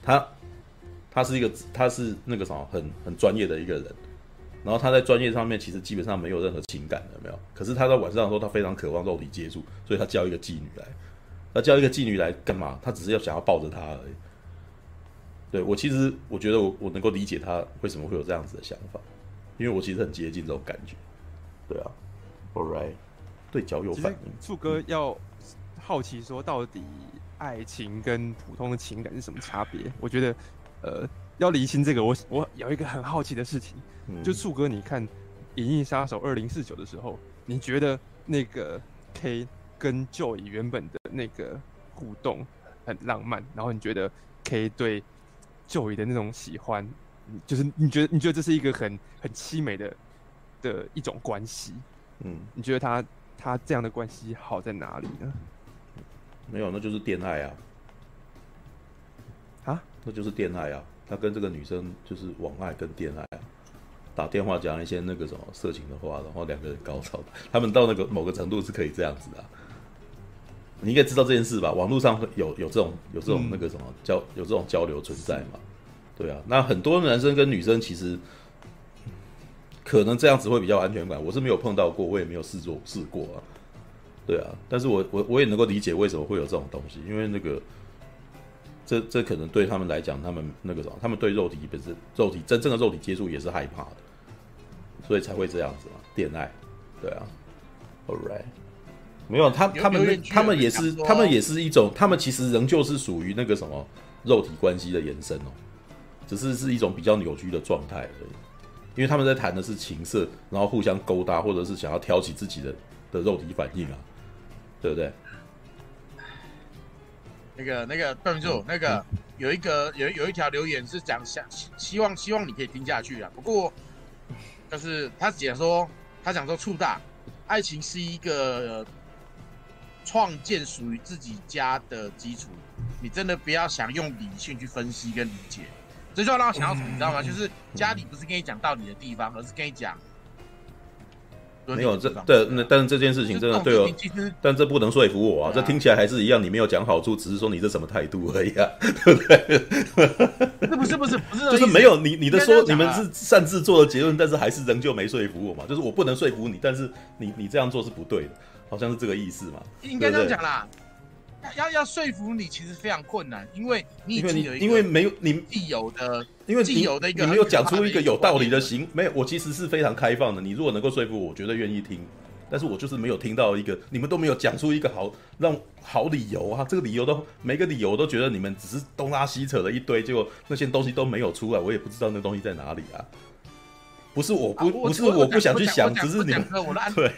他他是一个他是那个什么很很专业的一个人。然后他在专业上面其实基本上没有任何情感的，没有？可是他在晚上的时候，他非常渴望肉体接触，所以他叫一个妓女来。他叫一个妓女来干嘛？他只是要想要抱着她而已。对，我其实我觉得我我能够理解他为什么会有这样子的想法，因为我其实很接近这种感觉。对啊，All right，对脚有反应。柱哥要好奇说，到底爱情跟普通的情感是什么差别？我觉得，呃，要厘清这个，我我有一个很好奇的事情。嗯就树哥，你看《银翼杀手二零四九》的时候，你觉得那个 K 跟 Joy 原本的那个互动很浪漫，然后你觉得 K 对 Joy 的那种喜欢，就是你觉得你觉得这是一个很很凄美的的一种关系？嗯，你觉得他他这样的关系好在哪里呢？没有，那就是恋爱啊，啊，那就是恋爱啊。他跟这个女生就是网爱跟恋爱啊，打电话讲一些那个什么色情的话，然后两个人高潮，他们到那个某个程度是可以这样子的啊、你应该知道这件事吧？网络上会有有这种有这种那个什么交有这种交流存在嘛？对啊，那很多男生跟女生其实可能这样子会比较安全感。我是没有碰到过，我也没有试做试过啊。对啊，但是我我我也能够理解为什么会有这种东西，因为那个。这这可能对他们来讲，他们那个什么，他们对肉体本身、肉体真正的肉体接触也是害怕的，所以才会这样子嘛。恋爱，对啊，All right，没有他他们那他们也是他们也是一种，他们其实仍旧是属于那个什么肉体关系的延伸哦，只是是一种比较扭曲的状态而已，因为他们在谈的是情色，然后互相勾搭，或者是想要挑起自己的的肉体反应啊，对不对？那个那个段明柱，那个有一个有有一条留言是讲想希望希望你可以听下去啊。不过就是他姐说他想说，畜大，爱情是一个创建属于自己家的基础，你真的不要想用理性去分析跟理解。这就要让我想到什么，你知道吗？就是家里不是跟你讲道理的地方，而是跟你讲。没有这对，那但是这件事情真的对我，但这不能说服我啊，这听起来还是一样，你没有讲好处，只是说你这什么态度而已啊，对不对？不是不是不是，就是没有你你的说你们是擅自做的结论，但是还是仍旧没说服我嘛，就是我不能说服你，但是你你这样做是不对的，好像是这个意思嘛，应该这样讲啦。要要说服你，其实非常困难，因为你已经有因为没有你既有的，因为既有的一个你没有讲出一个有道理的行，没有，我其实是非常开放的。你如果能够说服我，我绝对愿意听。但是我就是没有听到一个，你们都没有讲出一个好让好理由啊！这个理由都每个理由我都觉得你们只是东拉西扯了一堆，结果那些东西都没有出来，我也不知道那东西在哪里啊！不是我不、啊、不是我不想去想，只是你们 对，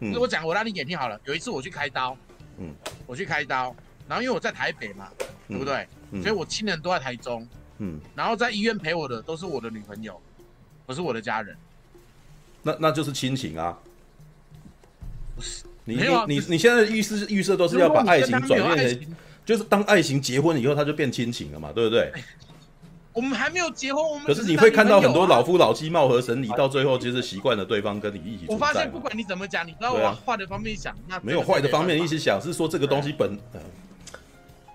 嗯，我讲我让你眼听好了。有一次我去开刀，嗯，我去开刀。然后因为我在台北嘛，对不对？所以我亲人都在台中。嗯。然后在医院陪我的都是我的女朋友，不是我的家人。那那就是亲情啊。不是。你你你你现在的预设预设都是要把爱情转变成，就是当爱情结婚以后，它就变亲情了嘛，对不对？我们还没有结婚，我们可是你会看到很多老夫老妻貌合神离，到最后其实习惯了对方跟你一起。我发现不管你怎么讲，你都要往坏的方面想。那没有坏的方面一起想，是说这个东西本。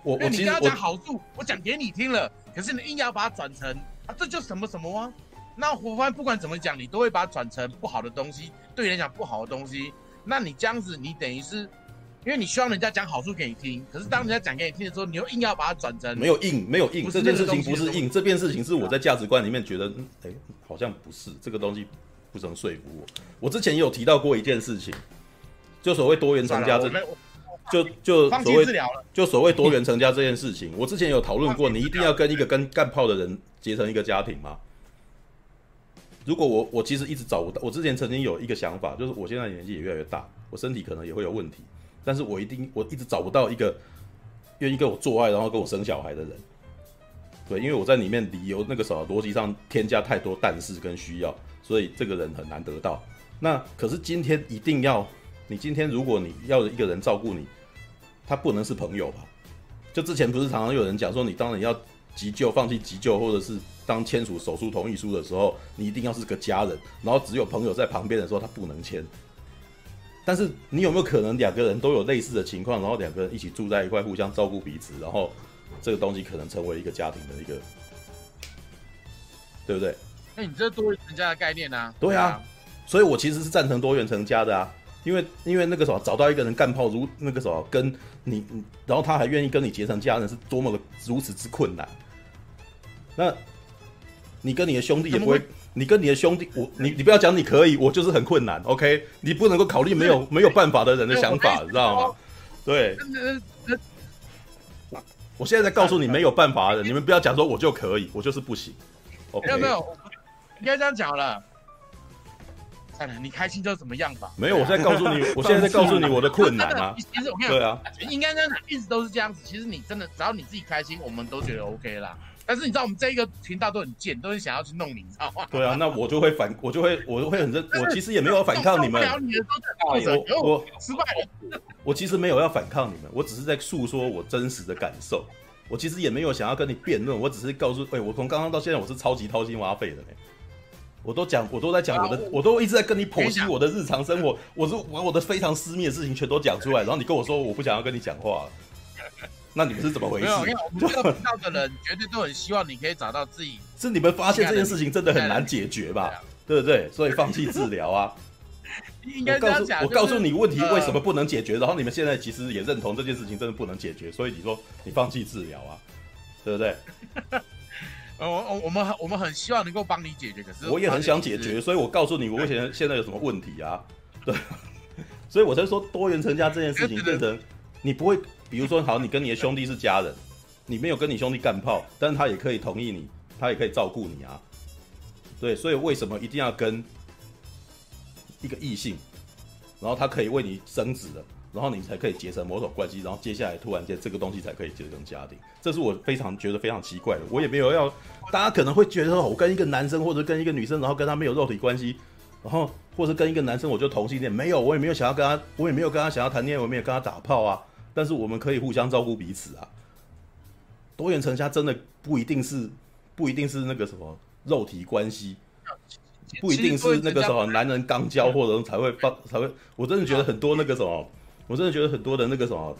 我我其实我讲好处，我讲给你听了，可是你硬要把它转成啊，这就什么什么啊？那我发现不管怎么讲，你都会把它转成不好的东西，对你来讲不好的东西。那你这样子，你等于是，因为你希望人家讲好处给你听，可是当人家讲给你听的时候，你又硬要把它转成没有硬，没有硬，这件事情不是硬，这件事情是我在价值观里面觉得，哎，好像不是这个东西，不能说服我。我之前也有提到过一件事情，就所谓多元成家这。就就所谓就所谓多元成家这件事情，我之前有讨论过，你一定要跟一个跟干炮的人结成一个家庭吗？如果我我其实一直找不到，我之前曾经有一个想法，就是我现在年纪也越来越大，我身体可能也会有问题，但是我一定我一直找不到一个愿意跟我做爱然后跟我生小孩的人。对，因为我在里面理由那个什么逻辑上添加太多但是跟需要，所以这个人很难得到。那可是今天一定要，你今天如果你要一个人照顾你。他不能是朋友吧？就之前不是常常有人讲说，你当然要急救、放弃急救，或者是当签署手术同意书的时候，你一定要是个家人，然后只有朋友在旁边的时候，他不能签。但是你有没有可能两个人都有类似的情况，然后两个人一起住在一块，互相照顾彼此，然后这个东西可能成为一个家庭的一个，对不对？那你这多元成家的概念呢、啊？对啊，所以我其实是赞成多元成家的啊。因为因为那个时候找到一个人干炮如那个时候跟你，然后他还愿意跟你结成家人，是多么的如此之困难。那，你跟你的兄弟也不会，你跟你的兄弟，我你你不要讲你可以，我就是很困难。OK，你不能够考虑没有 没有办法的人的想法，你知道吗？对。我现在在告诉你没有办法的人，你们不要讲说我就可以，我就是不行。OK，没有没有，应该这样讲了。你开心就怎么样吧？没有，我在告诉你，我现在在告诉你我的困难啊。其实我跟你讲，对啊，应该真的一直都是这样子。其实你真的只要你自己开心，我们都觉得 OK 啦。但是你知道我们这一个频道都很贱，都是想要去弄你，你知道吗？对啊，那我就会反，我就会，我就会很认。我其实也没有反抗你们。我我失败了。我其实没有要反抗你们，我只是在诉说我真实的感受。我其实也没有想要跟你辩论，我只是告诉，哎，我从刚刚到现在我是超级掏心挖肺的嘞。我都讲，我都在讲我的，我都一直在跟你剖析我的日常生活，我是把我的非常私密的事情全都讲出来，然后你跟我说我不想要跟你讲话，那你们是怎么回事？没有，因为我们这个频道的人绝对都很希望你可以找到自己。是你们发现这件事情真的很难解决吧？对不对？所以放弃治疗啊！应该这样讲。我告诉你问题为什么不能解决，然后你们现在其实也认同这件事情真的不能解决，所以你说你放弃治疗啊？对不对？呃，我我们很我们很希望能够帮你解决，可是我也很想解决，所以我告诉你，我目前现在有什么问题啊？对，所以我才说多元成家这件事情变成你不会，比如说好，你跟你的兄弟是家人，你没有跟你兄弟干炮，但是他也可以同意你，他也可以照顾你啊。对，所以为什么一定要跟一个异性，然后他可以为你生子的，然后你才可以结成某种关系，然后接下来突然间这个东西才可以结成家庭，这是我非常觉得非常奇怪的。我也没有要，大家可能会觉得，我跟一个男生或者跟一个女生，然后跟他没有肉体关系，然后或者跟一个男生我就同性恋，没有，我也没有想要跟他，我也没有跟他想要谈恋爱，我也没有跟他打炮啊。但是我们可以互相照顾彼此啊。多元成家真的不一定是，不一定是那个什么肉体关系。不一定是那个什么男人刚交或者才会放才会，我真的觉得很多那个什么，我真的觉得很多的那个什么，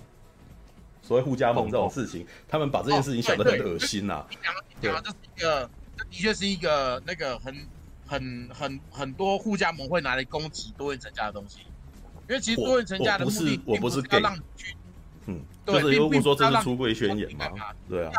所谓互加盟这种事情，他们把这件事情想得很恶心呐。对，这是一个，这的确是一个那个很很很很多互加盟会拿来攻击多元成家的东西，因为其实多元成家的目的我不是要让你去，嗯，对，如果说这是出柜宣言嘛，对啊，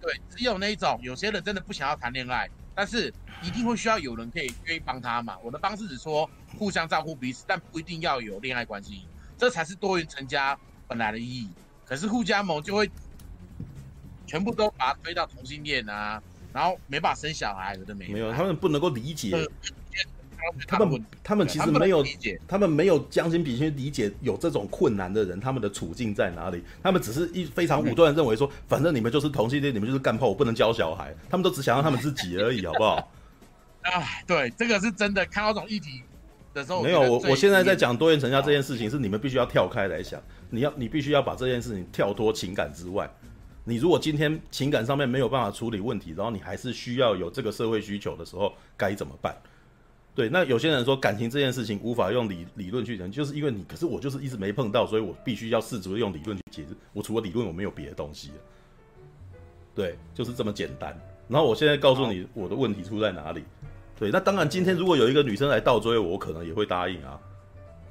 对，只有那一种有些人真的不想要谈恋爱。但是一定会需要有人可以愿意帮他嘛？我的方式只说互相照顾彼此，但不一定要有恋爱关系，这才是多元成家本来的意义。可是互加盟就会全部都把它推到同性恋啊，然后没办法生小孩，有的没有。没有，他们不能够理解。他们他们其实没有，他们没有将心比心理解有这种困难的人，他们的处境在哪里？他们只是一非常武断的认为说，反正你们就是同性恋，你们就是干炮，我不能教小孩。他们都只想要他们自己而已，好不好？啊，对，这个是真的。看到这种议题的时候，没有我，我现在在讲多元成家这件事情，是你们必须要跳开来想，你要你必须要把这件事情跳脱情感之外。你如果今天情感上面没有办法处理问题，然后你还是需要有这个社会需求的时候，该怎么办？对，那有些人说感情这件事情无法用理理论去讲，就是因为你，可是我就是一直没碰到，所以我必须要试图用理论去解释。我除了理论，我没有别的东西。对，就是这么简单。然后我现在告诉你我的问题出在哪里。对，那当然，今天如果有一个女生来倒追我，我可能也会答应啊，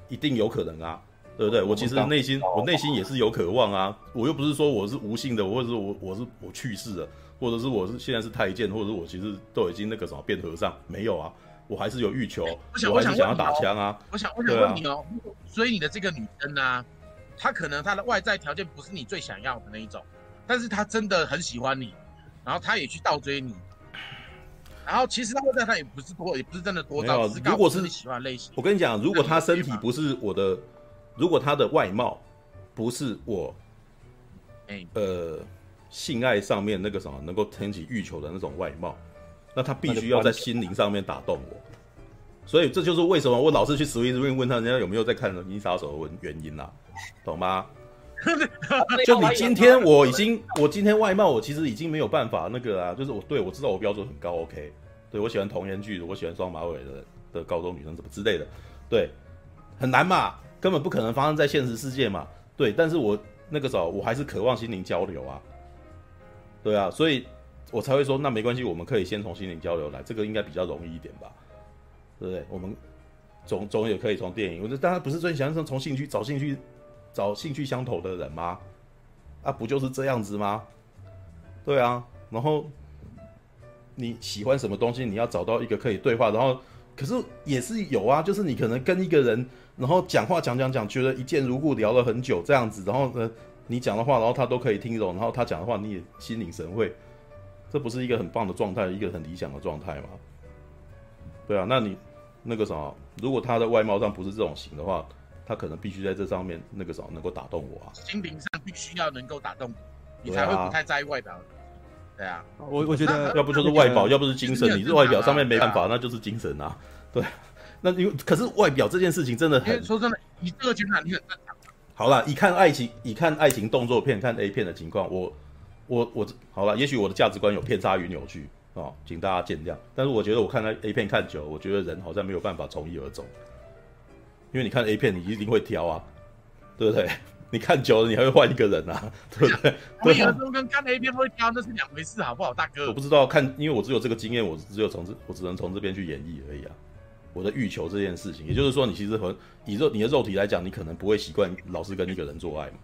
一定有可能啊，对不对？我其实内心，我内心也是有渴望啊。我又不是说我是无性的，或者是我我是我去世了，或者是我是现在是太监，或者是我其实都已经那个什么变和尚，没有啊。我还是有欲求，我想，我想想要打枪啊！我想，我想问你哦，所以你的这个女生呢、啊，她可能她的外在条件不是你最想要的那一种，但是她真的很喜欢你，然后她也去倒追你，然后其实她外在她也不是多，也不是真的多到，如果是你喜欢类型，我跟你讲，如果她身体不是我的，如果她的外貌不是我，哎，呃，性爱上面那个什么能够撑起欲求的那种外貌。那他必须要在心灵上面打动我，所以这就是为什么我老是去 SwissRing 问他人家有没有在看《银翼杀手》的原因啦，懂吗？就你今天我已经，我今天外貌我其实已经没有办法那个啊，就是我对我知道我标准很高，OK，对我喜欢童颜巨乳，我喜欢双马尾的的高中女生怎么之类的，对，很难嘛，根本不可能发生在现实世界嘛，对，但是我那个时候我还是渴望心灵交流啊，对啊，所以。我才会说，那没关系，我们可以先从心灵交流来，这个应该比较容易一点吧，对不对？我们总总也可以从电影，我觉得大家不是最想从从兴趣找兴趣找兴趣相投的人吗？啊，不就是这样子吗？对啊，然后你喜欢什么东西，你要找到一个可以对话，然后可是也是有啊，就是你可能跟一个人，然后讲话讲讲讲，觉得一见如故，聊了很久这样子，然后呢，你讲的话，然后他都可以听懂，然后他讲的话你也心领神会。这不是一个很棒的状态，一个很理想的状态吗？对啊，那你那个啥，如果他的外貌上不是这种型的话，他可能必须在这上面那个啥能够打动我啊。心灵上必须要能够打动你，你才会不太在意外表。对啊，我我觉得要不就是外表，要不是精神。你这外表上面没办法，那就是精神啊。对，那因为可是外表这件事情真的很说真的，你这个情况你很正常。好了，以看爱情，以看爱情动作片，看 A 片的情况，我。我我好了，也许我的价值观有偏差与扭曲啊，请大家见谅。但是我觉得我看那 A 片看久，我觉得人好像没有办法从一而终，因为你看 A 片，你一定会挑啊，对不对？你看久了，你还会换一个人啊，对不对？我有时候跟看 A 片会挑，那是两回事，好不好，大哥？我不知道看，因为我只有这个经验，我只有从这，我只能从这边去演绎而已啊。我的欲求这件事情，也就是说，你其实和以肉你的肉体来讲，你可能不会习惯老是跟一个人做爱嘛。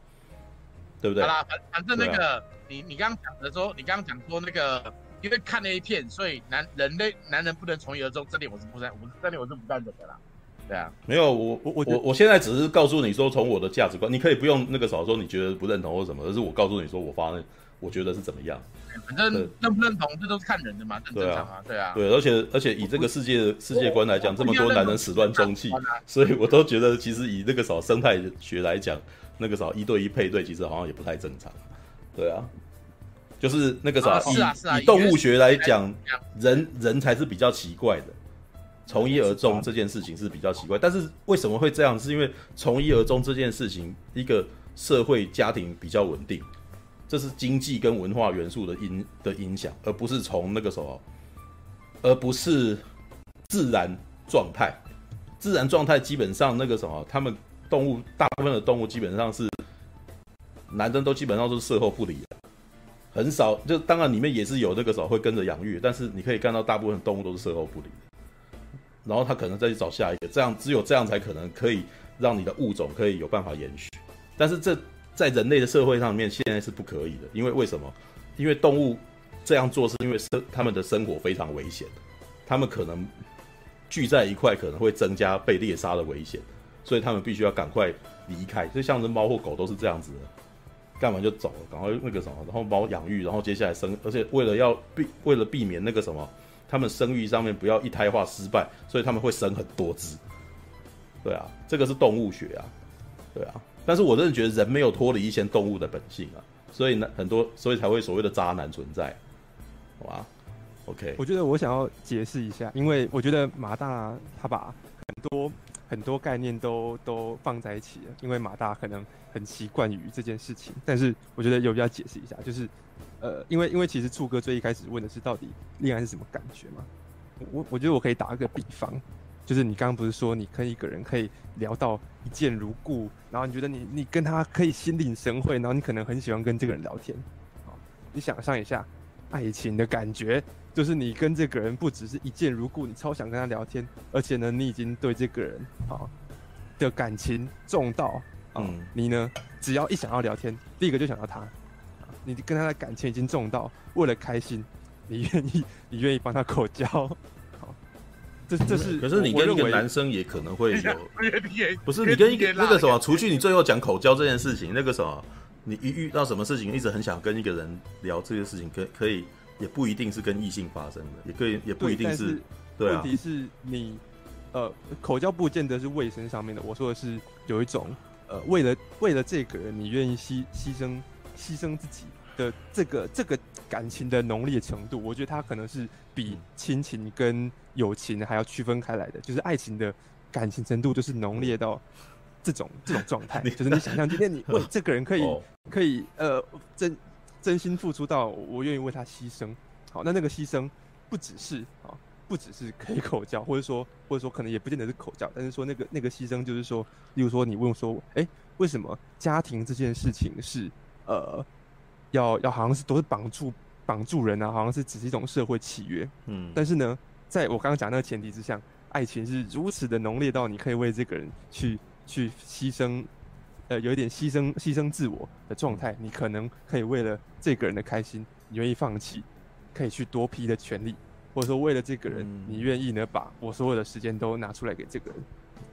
对不对？好啦，反反正那个，啊、你你刚刚讲的说，你刚刚讲说那个，因为看 A 片，所以男人类男人不能从一而终，这点我是不赞，我这点我是不赞成的啦。对啊，没有我我我我我现在只是告诉你说，从我的价值观，你可以不用那个少说你觉得不认同或什么，而是我告诉你说我发现我觉得是怎么样。反正认不认同这都是看人的嘛，正常啊，对啊，对，而且而且以这个世界世界观来讲，这么多男人始乱终弃，所以我都觉得其实以那个少生态学来讲，那个啥一对一配对其实好像也不太正常，对啊，就是那个少以以动物学来讲，人人才是比较奇怪的，从一而终这件事情是比较奇怪，但是为什么会这样？是因为从一而终这件事情，一个社会家庭比较稳定。这是经济跟文化元素的影的影响，而不是从那个时候，而不是自然状态。自然状态基本上那个什么，他们动物大部分的动物基本上是男生都基本上都是事后不理的，很少。就当然里面也是有那个时候会跟着养育，但是你可以看到大部分动物都是事后不理的。然后他可能再去找下一个，这样只有这样才可能可以让你的物种可以有办法延续。但是这。在人类的社会上面，现在是不可以的，因为为什么？因为动物这样做是因为生他们的生活非常危险，他们可能聚在一块可能会增加被猎杀的危险，所以他们必须要赶快离开。就像是猫或狗都是这样子的，干完就走了，赶快那个什么，然后猫养育，然后接下来生，而且为了要避为了避免那个什么，他们生育上面不要一胎化失败，所以他们会生很多只。对啊，这个是动物学啊，对啊。但是我真的觉得人没有脱离一些动物的本性啊，所以呢，很多所以才会所谓的渣男存在，好吧？OK，我觉得我想要解释一下，因为我觉得马大他把很多很多概念都都放在一起了，因为马大可能很习惯于这件事情，但是我觉得有必要解释一下，就是呃，因为因为其实柱哥最一开始问的是到底恋爱是什么感觉嘛，我我觉得我可以打个比方。就是你刚刚不是说你跟一个人可以聊到一见如故，然后你觉得你你跟他可以心领神会，然后你可能很喜欢跟这个人聊天，好，你想象一下爱情的感觉，就是你跟这个人不只是一见如故，你超想跟他聊天，而且呢，你已经对这个人啊的感情重到，嗯，你呢只要一想要聊天，第一个就想到他，你跟他的感情已经重到，为了开心，你愿意你愿意帮他口交。好这这是，可是你跟一个男生也可能会 有，不是你跟一个那个什么，除去你最后讲口交这件事情，那个什么，你一遇到什么事情，一直很想跟一个人聊这些事情，可可以也不一定是跟异性发生的，也可以也不一定是，对啊。问题是你，呃，口交不见得是卫生上面的，我说的是有一种，呃，为了为了这个人，你愿意牺牺牲牺牲自己的这个这个感情的浓烈程度，我觉得他可能是比亲情跟友情还要区分开来的，就是爱情的感情程度，就是浓烈到这种这种状态。就是你想象今天你 为这个人可以可以呃真真心付出到我愿意为他牺牲。好，那那个牺牲不只是啊，不只是可以口交，或者说或者说可能也不见得是口交，但是说那个那个牺牲就是说，例如说你问说，哎，为什么家庭这件事情是呃要要好像是都是绑住绑住人啊，好像是只是一种社会契约。嗯，但是呢。在我刚刚讲那个前提之下，爱情是如此的浓烈到你可以为这个人去去牺牲，呃，有一点牺牲牺牲自我的状态，你可能可以为了这个人的开心，你愿意放弃可以去多批的权利，或者说为了这个人，你愿意呢把我所有的时间都拿出来给这个人。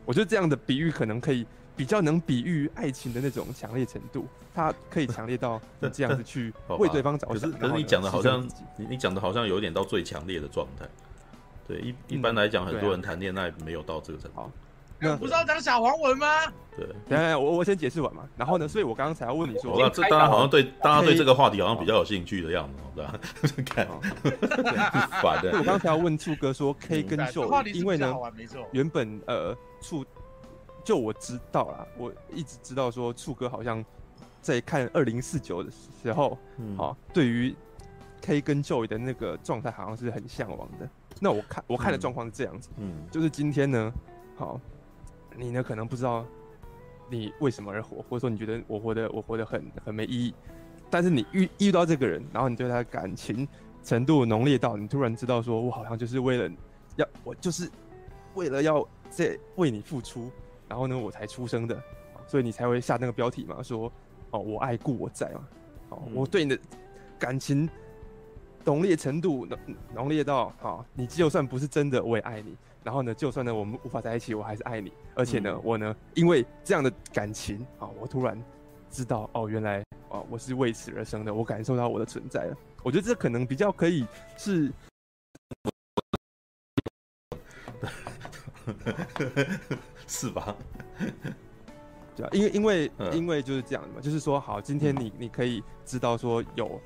我觉得这样的比喻可能可以比较能比喻爱情的那种强烈程度，它可以强烈到 这样子去为对方着想。可是可是你讲的好像你你讲的好像有点到最强烈的状态。对，一一般来讲，很多人谈恋爱没有到这个程度。好，那不是要讲小黄文吗？对，等下我我先解释完嘛。然后呢，所以我刚刚才要问你说，那这大家好像对大家对这个话题好像比较有兴趣的样子，对吧？看，反的。我刚才要问处哥说，K 跟 Joe，因为呢，原本呃处就我知道啦，我一直知道说处哥好像在看二零四九的时候，好，对于 K 跟 Joe 的那个状态好像是很向往的。那我看我看的状况是这样子，嗯，就是今天呢，好，你呢可能不知道你为什么而活，或者说你觉得我活得我活得很很没意义，但是你遇遇到这个人，然后你对他的感情程度浓烈到你突然知道说，我好像就是为了要我就是为了要在为你付出，然后呢我才出生的，所以你才会下那个标题嘛，说哦我爱故我在嘛，哦我对你的感情。浓烈程度浓浓烈到好，你就算不是真的，我也爱你。然后呢，就算呢我们无法在一起，我还是爱你。而且呢，嗯、我呢因为这样的感情啊，我突然知道哦，原来啊我是为此而生的，我感受到我的存在了。我觉得这可能比较可以是，是吧？对啊，因为因为、嗯、因为就是这样的嘛，就是说好，今天你你可以知道说有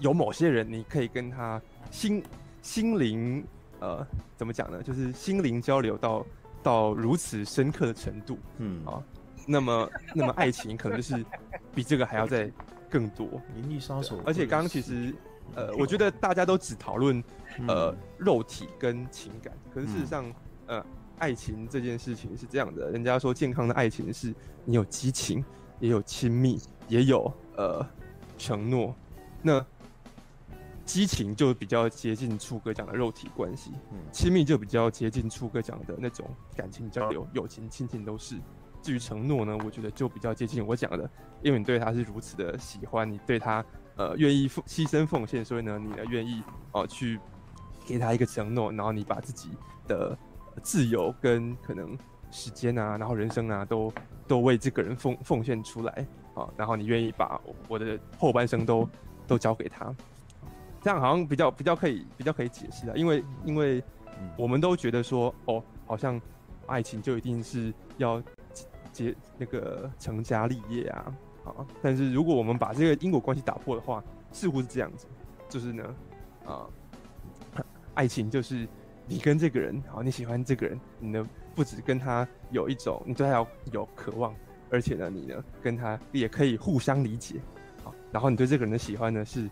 有某些人，你可以跟他心心灵呃怎么讲呢？就是心灵交流到到如此深刻的程度，嗯啊，那么那么爱情可能就是比这个还要再更多。银翼杀手，而且刚刚其实呃，我觉得大家都只讨论呃、嗯、肉体跟情感，可是事实上、嗯、呃。爱情这件事情是这样的，人家说健康的爱情是你有激情，也有亲密，也有呃承诺。那激情就比较接近初哥讲的肉体关系，嗯，亲密就比较接近初哥讲的那种感情交流，友情、亲情都是。至于承诺呢，我觉得就比较接近我讲的，因为你对他是如此的喜欢，你对他呃愿意牺牲奉献，所以呢，你呢愿意哦、呃、去给他一个承诺，然后你把自己的。自由跟可能时间啊，然后人生啊，都都为这个人奉奉献出来啊，然后你愿意把我的后半生都都交给他，这样好像比较比较可以比较可以解释啊，因为因为我们都觉得说哦，好像爱情就一定是要结那个成家立业啊，啊，但是如果我们把这个因果关系打破的话，似乎是这样子，就是呢，啊，爱情就是。你跟这个人好，你喜欢这个人，你呢不止跟他有一种，你对他要有渴望，而且呢，你呢跟他也可以互相理解，好，然后你对这个人的喜欢呢是，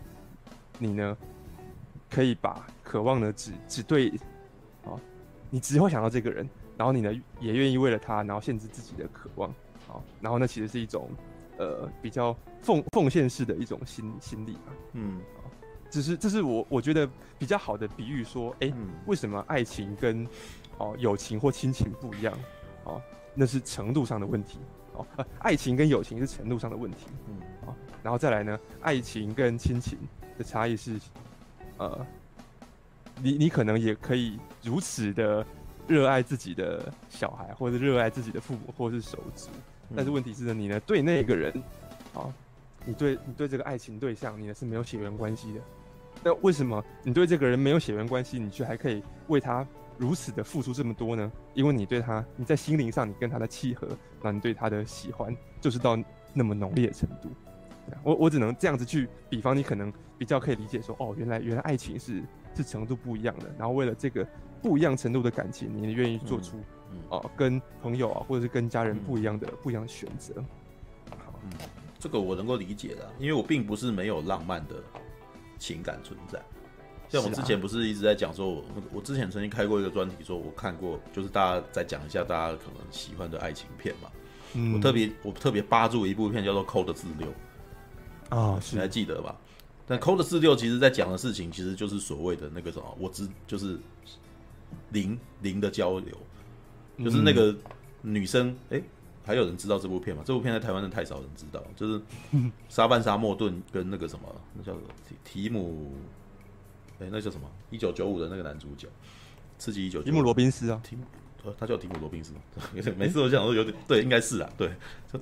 你呢可以把渴望呢只只对，哦，你只会想到这个人，然后你呢也愿意为了他，然后限制自己的渴望，好，然后那其实是一种呃比较奉奉献式的一种心心理吧，嗯。只是这是我我觉得比较好的比喻，说，哎、欸，为什么爱情跟哦友情或亲情不一样？哦，那是程度上的问题。哦，呃，爱情跟友情是程度上的问题。嗯，哦，然后再来呢，爱情跟亲情的差异是，呃，你你可能也可以如此的热爱自己的小孩，或者热爱自己的父母，或者是手足，但是问题是呢，你呢对那个人，哦，你对你对这个爱情对象，你呢是没有血缘关系的。那为什么你对这个人没有血缘关系，你却还可以为他如此的付出这么多呢？因为你对他，你在心灵上你跟他的契合，那你对他的喜欢就是到那么浓烈的程度。我我只能这样子去比方，你可能比较可以理解说，哦，原来原来爱情是是程度不一样的。然后为了这个不一样程度的感情，你愿意做出哦、呃、跟朋友啊或者是跟家人不一样的、嗯、不一样的选择。好，嗯，这个我能够理解的，因为我并不是没有浪漫的。情感存在，像我之前不是一直在讲说，我我之前曾经开过一个专题，说我看过，就是大家再讲一下大家可能喜欢的爱情片嘛。嗯，我特别我特别扒住一部片叫做《Code 46》啊，你还记得吧？但《Code 46》其实在讲的事情，其实就是所谓的那个什么，我知就是零零的交流，就是那个女生哎。欸还有人知道这部片吗？这部片在台湾的太少人知道，就是 沙班沙莫顿跟那个什么，那叫提提姆，哎、欸，那叫什么？一九九五的那个男主角，刺激一九。提姆罗宾斯啊，提姆，呃，他叫提姆罗宾斯吗？每次我想说有点对，应该是啊，对，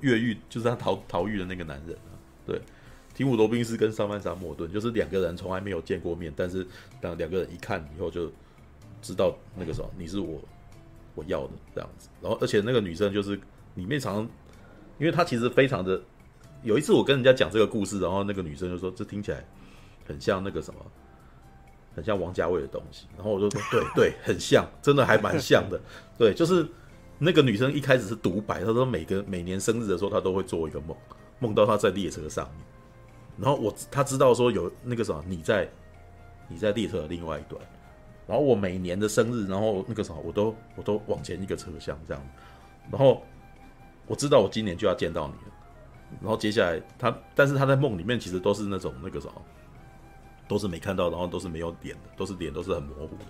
越狱就是他逃逃狱的那个男人啊，对，提姆罗宾斯跟莎梵莎莫顿就是两个人从来没有见过面，但是当两个人一看以后就知道那个什么，你是我我要的这样子，然后而且那个女生就是。里面常常，因为她其实非常的，有一次我跟人家讲这个故事，然后那个女生就说：“这听起来很像那个什么，很像王家卫的东西。”然后我就说：“对对，很像，真的还蛮像的。”对，就是那个女生一开始是独白，她说每个每年生日的时候，她都会做一个梦，梦到她在列车上面，然后我她知道说有那个什么你在你在列车的另外一端，然后我每年的生日，然后那个什么我都我都往前一个车厢这样，然后。我知道我今年就要见到你了，然后接下来他，但是他在梦里面其实都是那种那个什么，都是没看到，然后都是没有脸的，都是脸都是很模糊的。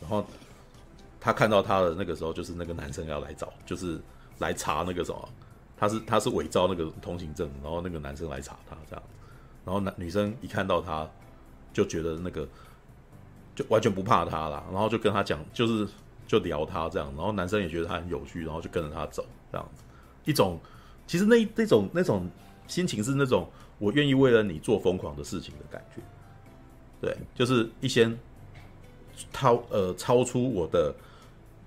然后他看到他的那个时候，就是那个男生要来找，就是来查那个什么，他是他是伪造那个通行证，然后那个男生来查他这样，然后男女生一看到他，就觉得那个就完全不怕他了，然后就跟他讲，就是就聊他这样，然后男生也觉得他很有趣，然后就跟着他走这样，一种其实那那种那种心情是那种我愿意为了你做疯狂的事情的感觉，对，就是一些超呃超出我的。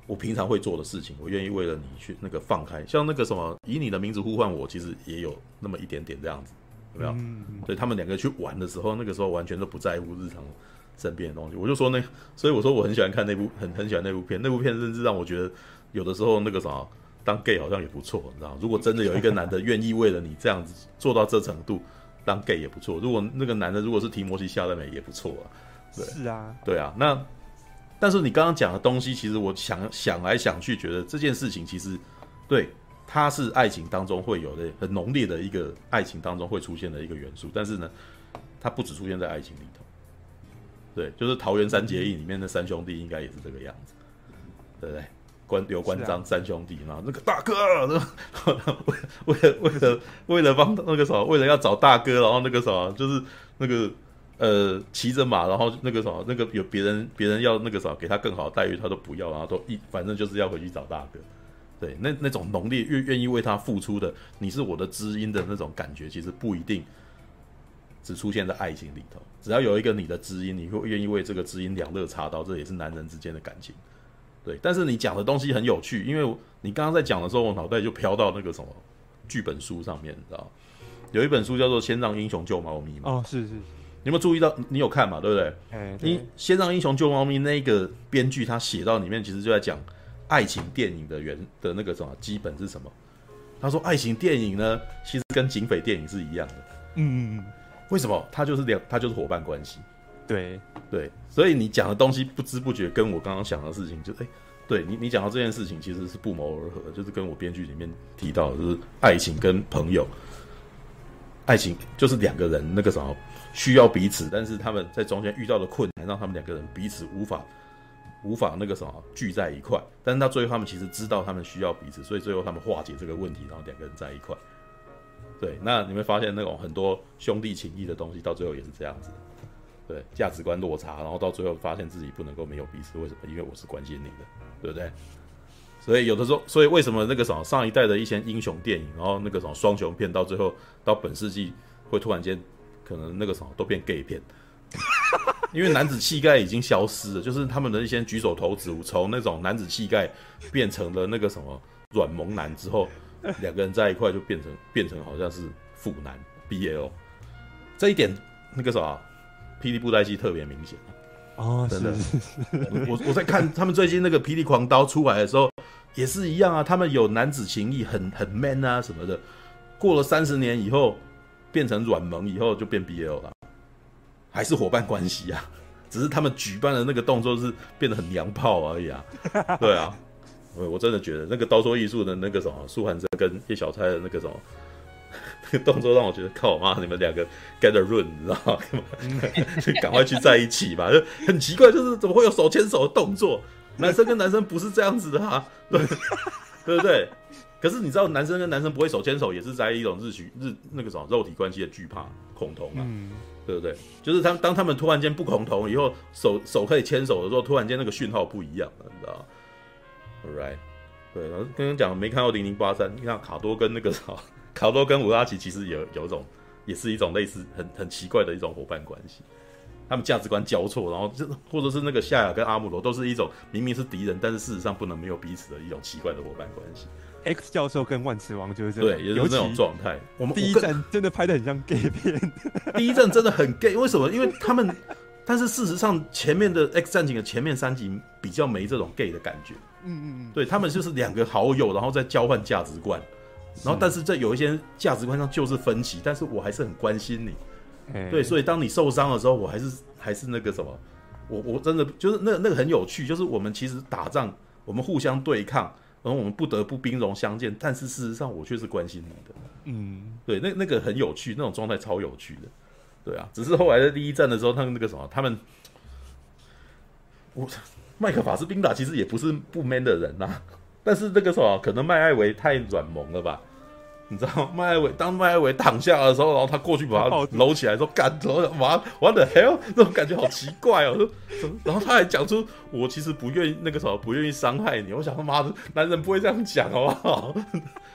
我平常会做的事情，我愿意为了你去那个放开，像那个什么以你的名字呼唤我，其实也有那么一点点这样子，有没有？嗯，所以他们两个去玩的时候，那个时候完全都不在乎日常身边的东西。我就说那，所以我说我很喜欢看那部，很很喜欢那部片。那部片甚至让我觉得，有的时候那个什么当 gay 好像也不错，你知道？如果真的有一个男的愿意为了你这样子做到这程度，当 gay 也不错。如果那个男的如果是提摩西·夏勒美也不错啊。对，是啊，对啊，那。但是你刚刚讲的东西，其实我想想来想去，觉得这件事情其实，对，它是爱情当中会有的很浓烈的一个爱情当中会出现的一个元素。但是呢，它不只出现在爱情里头，对，就是桃园三结义里面的三兄弟应该也是这个样子，对不对？关刘关张三兄弟嘛，那个大哥，为 为了为了为了帮那个什么，为了要找大哥，然后那个什么，就是那个。呃，骑着马，然后那个什么，那个有别人别人要那个什么，给他更好的待遇，他都不要，然后都一反正就是要回去找大哥。对，那那种浓烈愿愿意为他付出的，你是我的知音的那种感觉，其实不一定只出现在爱情里头。只要有一个你的知音，你会愿意为这个知音两肋插刀，这也是男人之间的感情。对，但是你讲的东西很有趣，因为你刚刚在讲的时候，我脑袋就飘到那个什么剧本书上面，你知道有一本书叫做《先让英雄救猫咪》嘛？哦，是是。你有没有注意到？你有看嘛？对不对？欸、对，你先让英雄救猫咪那个编剧他写到里面，其实就在讲爱情电影的原的那个什么基本是什么？他说爱情电影呢，其实跟警匪电影是一样的。嗯嗯嗯。为什么？他就是两，他就是伙伴关系。对对，所以你讲的东西不知不觉跟我刚刚想的事情就，哎，对你你讲到这件事情其实是不谋而合，就是跟我编剧里面提到的就是爱情跟朋友，爱情就是两个人那个什么。需要彼此，但是他们在中间遇到的困难，让他们两个人彼此无法无法那个什么聚在一块。但是到最后，他们其实知道他们需要彼此，所以最后他们化解这个问题，然后两个人在一块。对，那你会发现那种很多兄弟情谊的东西，到最后也是这样子。对，价值观落差，然后到最后发现自己不能够没有彼此，为什么？因为我是关心你的，对不对？所以有的时候，所以为什么那个什么上一代的一些英雄电影，然后那个什么双雄片，到最后到本世纪会突然间。可能那个什么都变 gay 片，因为男子气概已经消失了，就是他们的一些举手投足，从那种男子气概变成了那个什么软萌男之后，两个人在一块就变成变成好像是腐男 BL，这一点那个什么霹雳布袋戏特别明显哦，真的，我我在看他们最近那个霹雳狂刀出来的时候也是一样啊，他们有男子情谊，很很 man 啊什么的，过了三十年以后。变成软萌以后就变 BL 了，还是伙伴关系啊？只是他们举办的那个动作是变得很娘炮而已啊。对啊，我我真的觉得那个刀说艺术的那个什么苏涵生跟叶小钗的那个什么那个 动作，让我觉得靠我妈，你们两个 get a run，你知道吗？就赶快去在一起吧。就很奇怪，就是怎么会有手牵手的动作？男生跟男生不是这样子的啊，对 对不对？可是你知道，男生跟男生不会手牵手，也是在一种日许日那个什么肉体关系的惧怕恐同啊，嗯、对不对？就是他当他们突然间不恐同以后，手手可以牵手的时候，突然间那个讯号不一样了，你知道？All right，对，然后刚刚讲没看到零零八三，你看卡多跟那个啥，卡多跟乌拉奇其实有有一种，也是一种类似很很奇怪的一种伙伴关系，他们价值观交错，然后就或者是那个夏亚跟阿姆罗都是一种明明是敌人，但是事实上不能没有彼此的一种奇怪的伙伴关系。X 教授跟万磁王就是这对，也是这种状态。我们第一站真的拍的很像 gay 片，第一站真的很 gay。为什么？因为他们，但是事实上前面的 X 战警的前面三集比较没这种 gay 的感觉。嗯嗯嗯，对他们就是两个好友，然后再交换价值观，然后但是在有一些价值观上就是分歧，但是我还是很关心你。对，所以当你受伤的时候，我还是还是那个什么，我我真的就是那那个很有趣，就是我们其实打仗，我们互相对抗。然后我们不得不兵戎相见，但是事实上我却是关心你的。嗯，对，那那个很有趣，那种状态超有趣的。对啊，只是后来在第一战的时候，他们那个什么，他们，我麦克法斯宾达其实也不是不 man 的人呐、啊，但是那个什么，可能麦艾维太软萌了吧？你知道麦艾伟当麦艾伟躺下的时候，然后他过去把他搂起来说，说干，搂把他，what the hell，那种感觉好奇怪哦。然后他还讲出我其实不愿意那个什么，不愿意伤害你。我想他妈的，男人不会这样讲好不好？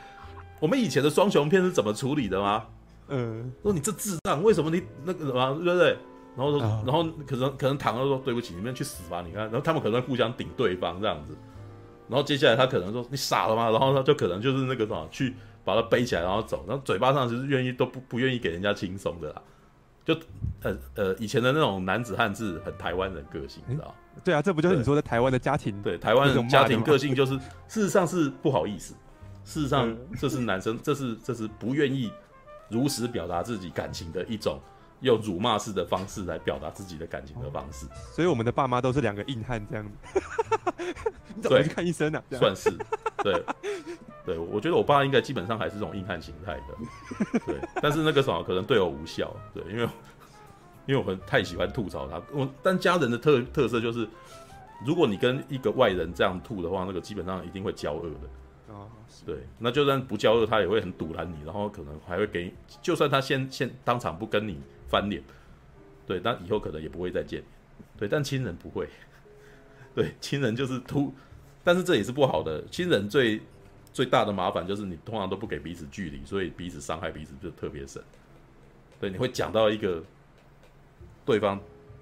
我们以前的双雄片是怎么处理的吗？嗯，说你这智障，为什么你那个什么，对不对？然后说，然后可能可能躺了说对不起，你们去死吧！你看，然后他们可能会互相顶对方这样子。然后接下来他可能说你傻了吗？然后他就可能就是那个什么去。把他背起来，然后走，然后嘴巴上就是愿意都不不愿意给人家轻松的啦，就呃呃以前的那种男子汉是很台湾人个性，你知道？对啊，这不就是你说的台湾的家庭？对，台湾的家庭个性就是事实上是不好意思，事实上这是男生，这是这是不愿意如实表达自己感情的一种。用辱骂式的方式来表达自己的感情的方式，所以我们的爸妈都是两个硬汉这样子。你怎么去看医生呢？算是，对，对，我觉得我爸应该基本上还是这种硬汉形态的，对。但是那个什么可能对我无效，对，因为因为我很太喜欢吐槽他。我但家人的特特色就是，如果你跟一个外人这样吐的话，那个基本上一定会交恶的。哦，对，那就算不交恶，他也会很堵拦你，然后可能还会给你，就算他先先当场不跟你。翻脸，对，但以后可能也不会再见，对，但亲人不会，对，亲人就是突，但是这也是不好的。亲人最最大的麻烦就是你通常都不给彼此距离，所以彼此伤害彼此就特别深。对，你会讲到一个对方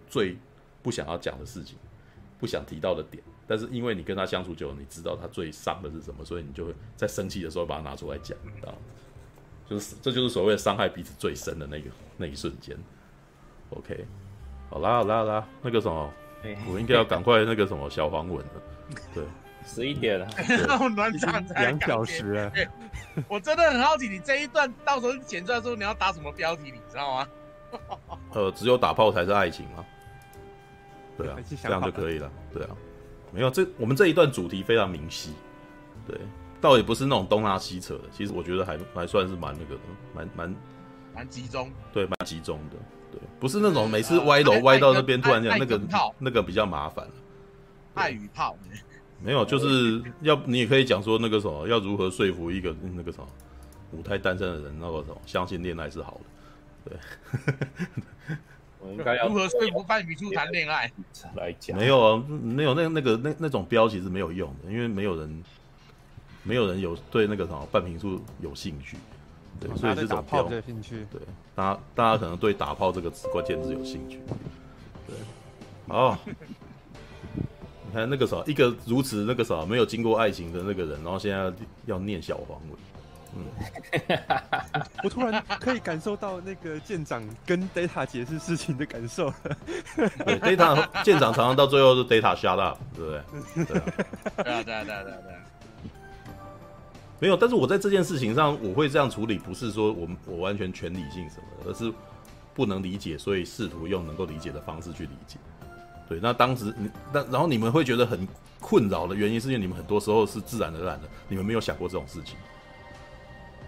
最不想要讲的事情，不想提到的点，但是因为你跟他相处久了，你知道他最伤的是什么，所以你就会在生气的时候把它拿出来讲，知道吗？就是，这就是所谓的伤害彼此最深的那个那一瞬间。OK，好啦好啦好啦，那个什么，我应该要赶快那个什么小黄文了。对，十一点了，暖场才两小时了。我真的很好奇，你这一段到时候剪出来之后，你要打什么标题，你知道吗？呃，只有打炮才是爱情吗？对啊，这样就可以了。对啊，没有这我们这一段主题非常明晰。对。倒也不是那种东拉西扯的，其实我觉得还还算是蛮那个的，蛮蛮蛮集中，对，蛮集中的，对，不是那种每次歪楼歪到那边突然间那个那个比较麻烦。爱与炮没有，就是要你也可以讲说那个什么，要如何说服一个那个什么母胎单身的人，那个什么相信恋爱是好的，对。我应该要如何说服半米处谈恋爱 来讲？没有啊，没有那那个那那种标其实没有用的，因为没有人。没有人有对那个什么半瓶醋有兴趣，对，所以这种打炮的兴趣，对，大家大家可能对打炮这个词关键字有兴趣，对，哦，你看那个啥，一个如此那个啥没有经过爱情的那个人，然后现在要，念小黄文，嗯，我突然可以感受到那个舰长跟 Data 解释事情的感受，对，Data 舰长常常到最后是 Data shut up，对不对？对啊，对啊，对啊，对啊，对啊。没有，但是我在这件事情上，我会这样处理，不是说我我完全全理性什么的，而是不能理解，所以试图用能够理解的方式去理解。对，那当时你那然后你们会觉得很困扰的原因，是因为你们很多时候是自然而然的，你们没有想过这种事情，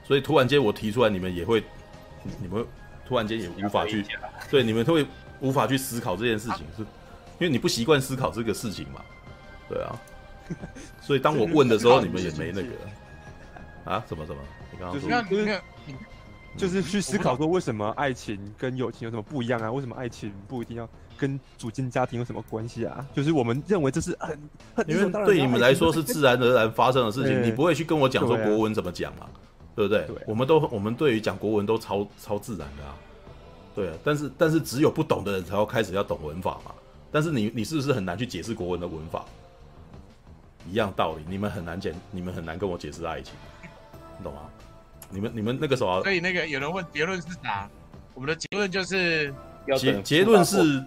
所以突然间我提出来，你们也会，你们突然间也无法去，对，你们会无法去思考这件事情，是因为你不习惯思考这个事情嘛？对啊，所以当我问的时候，你们也没那个。啊？什么什么？你刚刚说就是就是去思考说，为什么爱情跟友情有什么不一样啊？为什么爱情不一定要跟组建家庭有什么关系啊？就是我们认为这是很很因为对你们来说是自然而然发生的事情，你不会去跟我讲说国文怎么讲嘛？对不对？我们都我们对于讲国文都超超自然的啊。对啊，但是但是只有不懂的人才要开始要懂文法嘛。但是你你是不是很难去解释国文的文法？一样道理，你们很难解，你们很难跟我解释爱情。你懂吗？你们你们那个时候，所以那个有人问结论是啥？我们的结论就是结结论是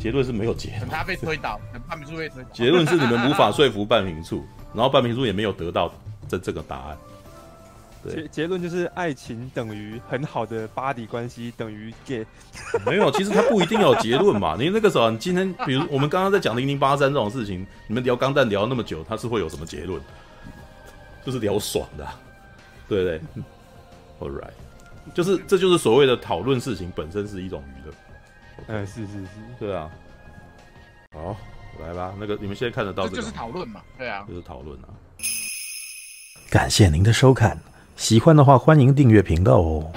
结论是没有结论，等他被推倒，等半瓶醋被推倒。结论是你们无法说服半瓶醋，然后半瓶醋也没有得到这这个答案。对，结结论就是爱情等于很好的 body 关系等于 gay。没有，其实他不一定有结论嘛。你那个时候，你今天比如我们刚刚在讲零零八三这种事情，你们聊钢弹聊那么久，他是会有什么结论？就是聊爽的，啊，对不对？All right，就是这就是所谓的讨论事情本身是一种娱乐。哎，是是是，对啊。好，来吧，那个你们现在看得到这就是讨论嘛，对啊，就是讨论啊。感谢您的收看，喜欢的话欢迎订阅频道哦。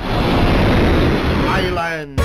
Island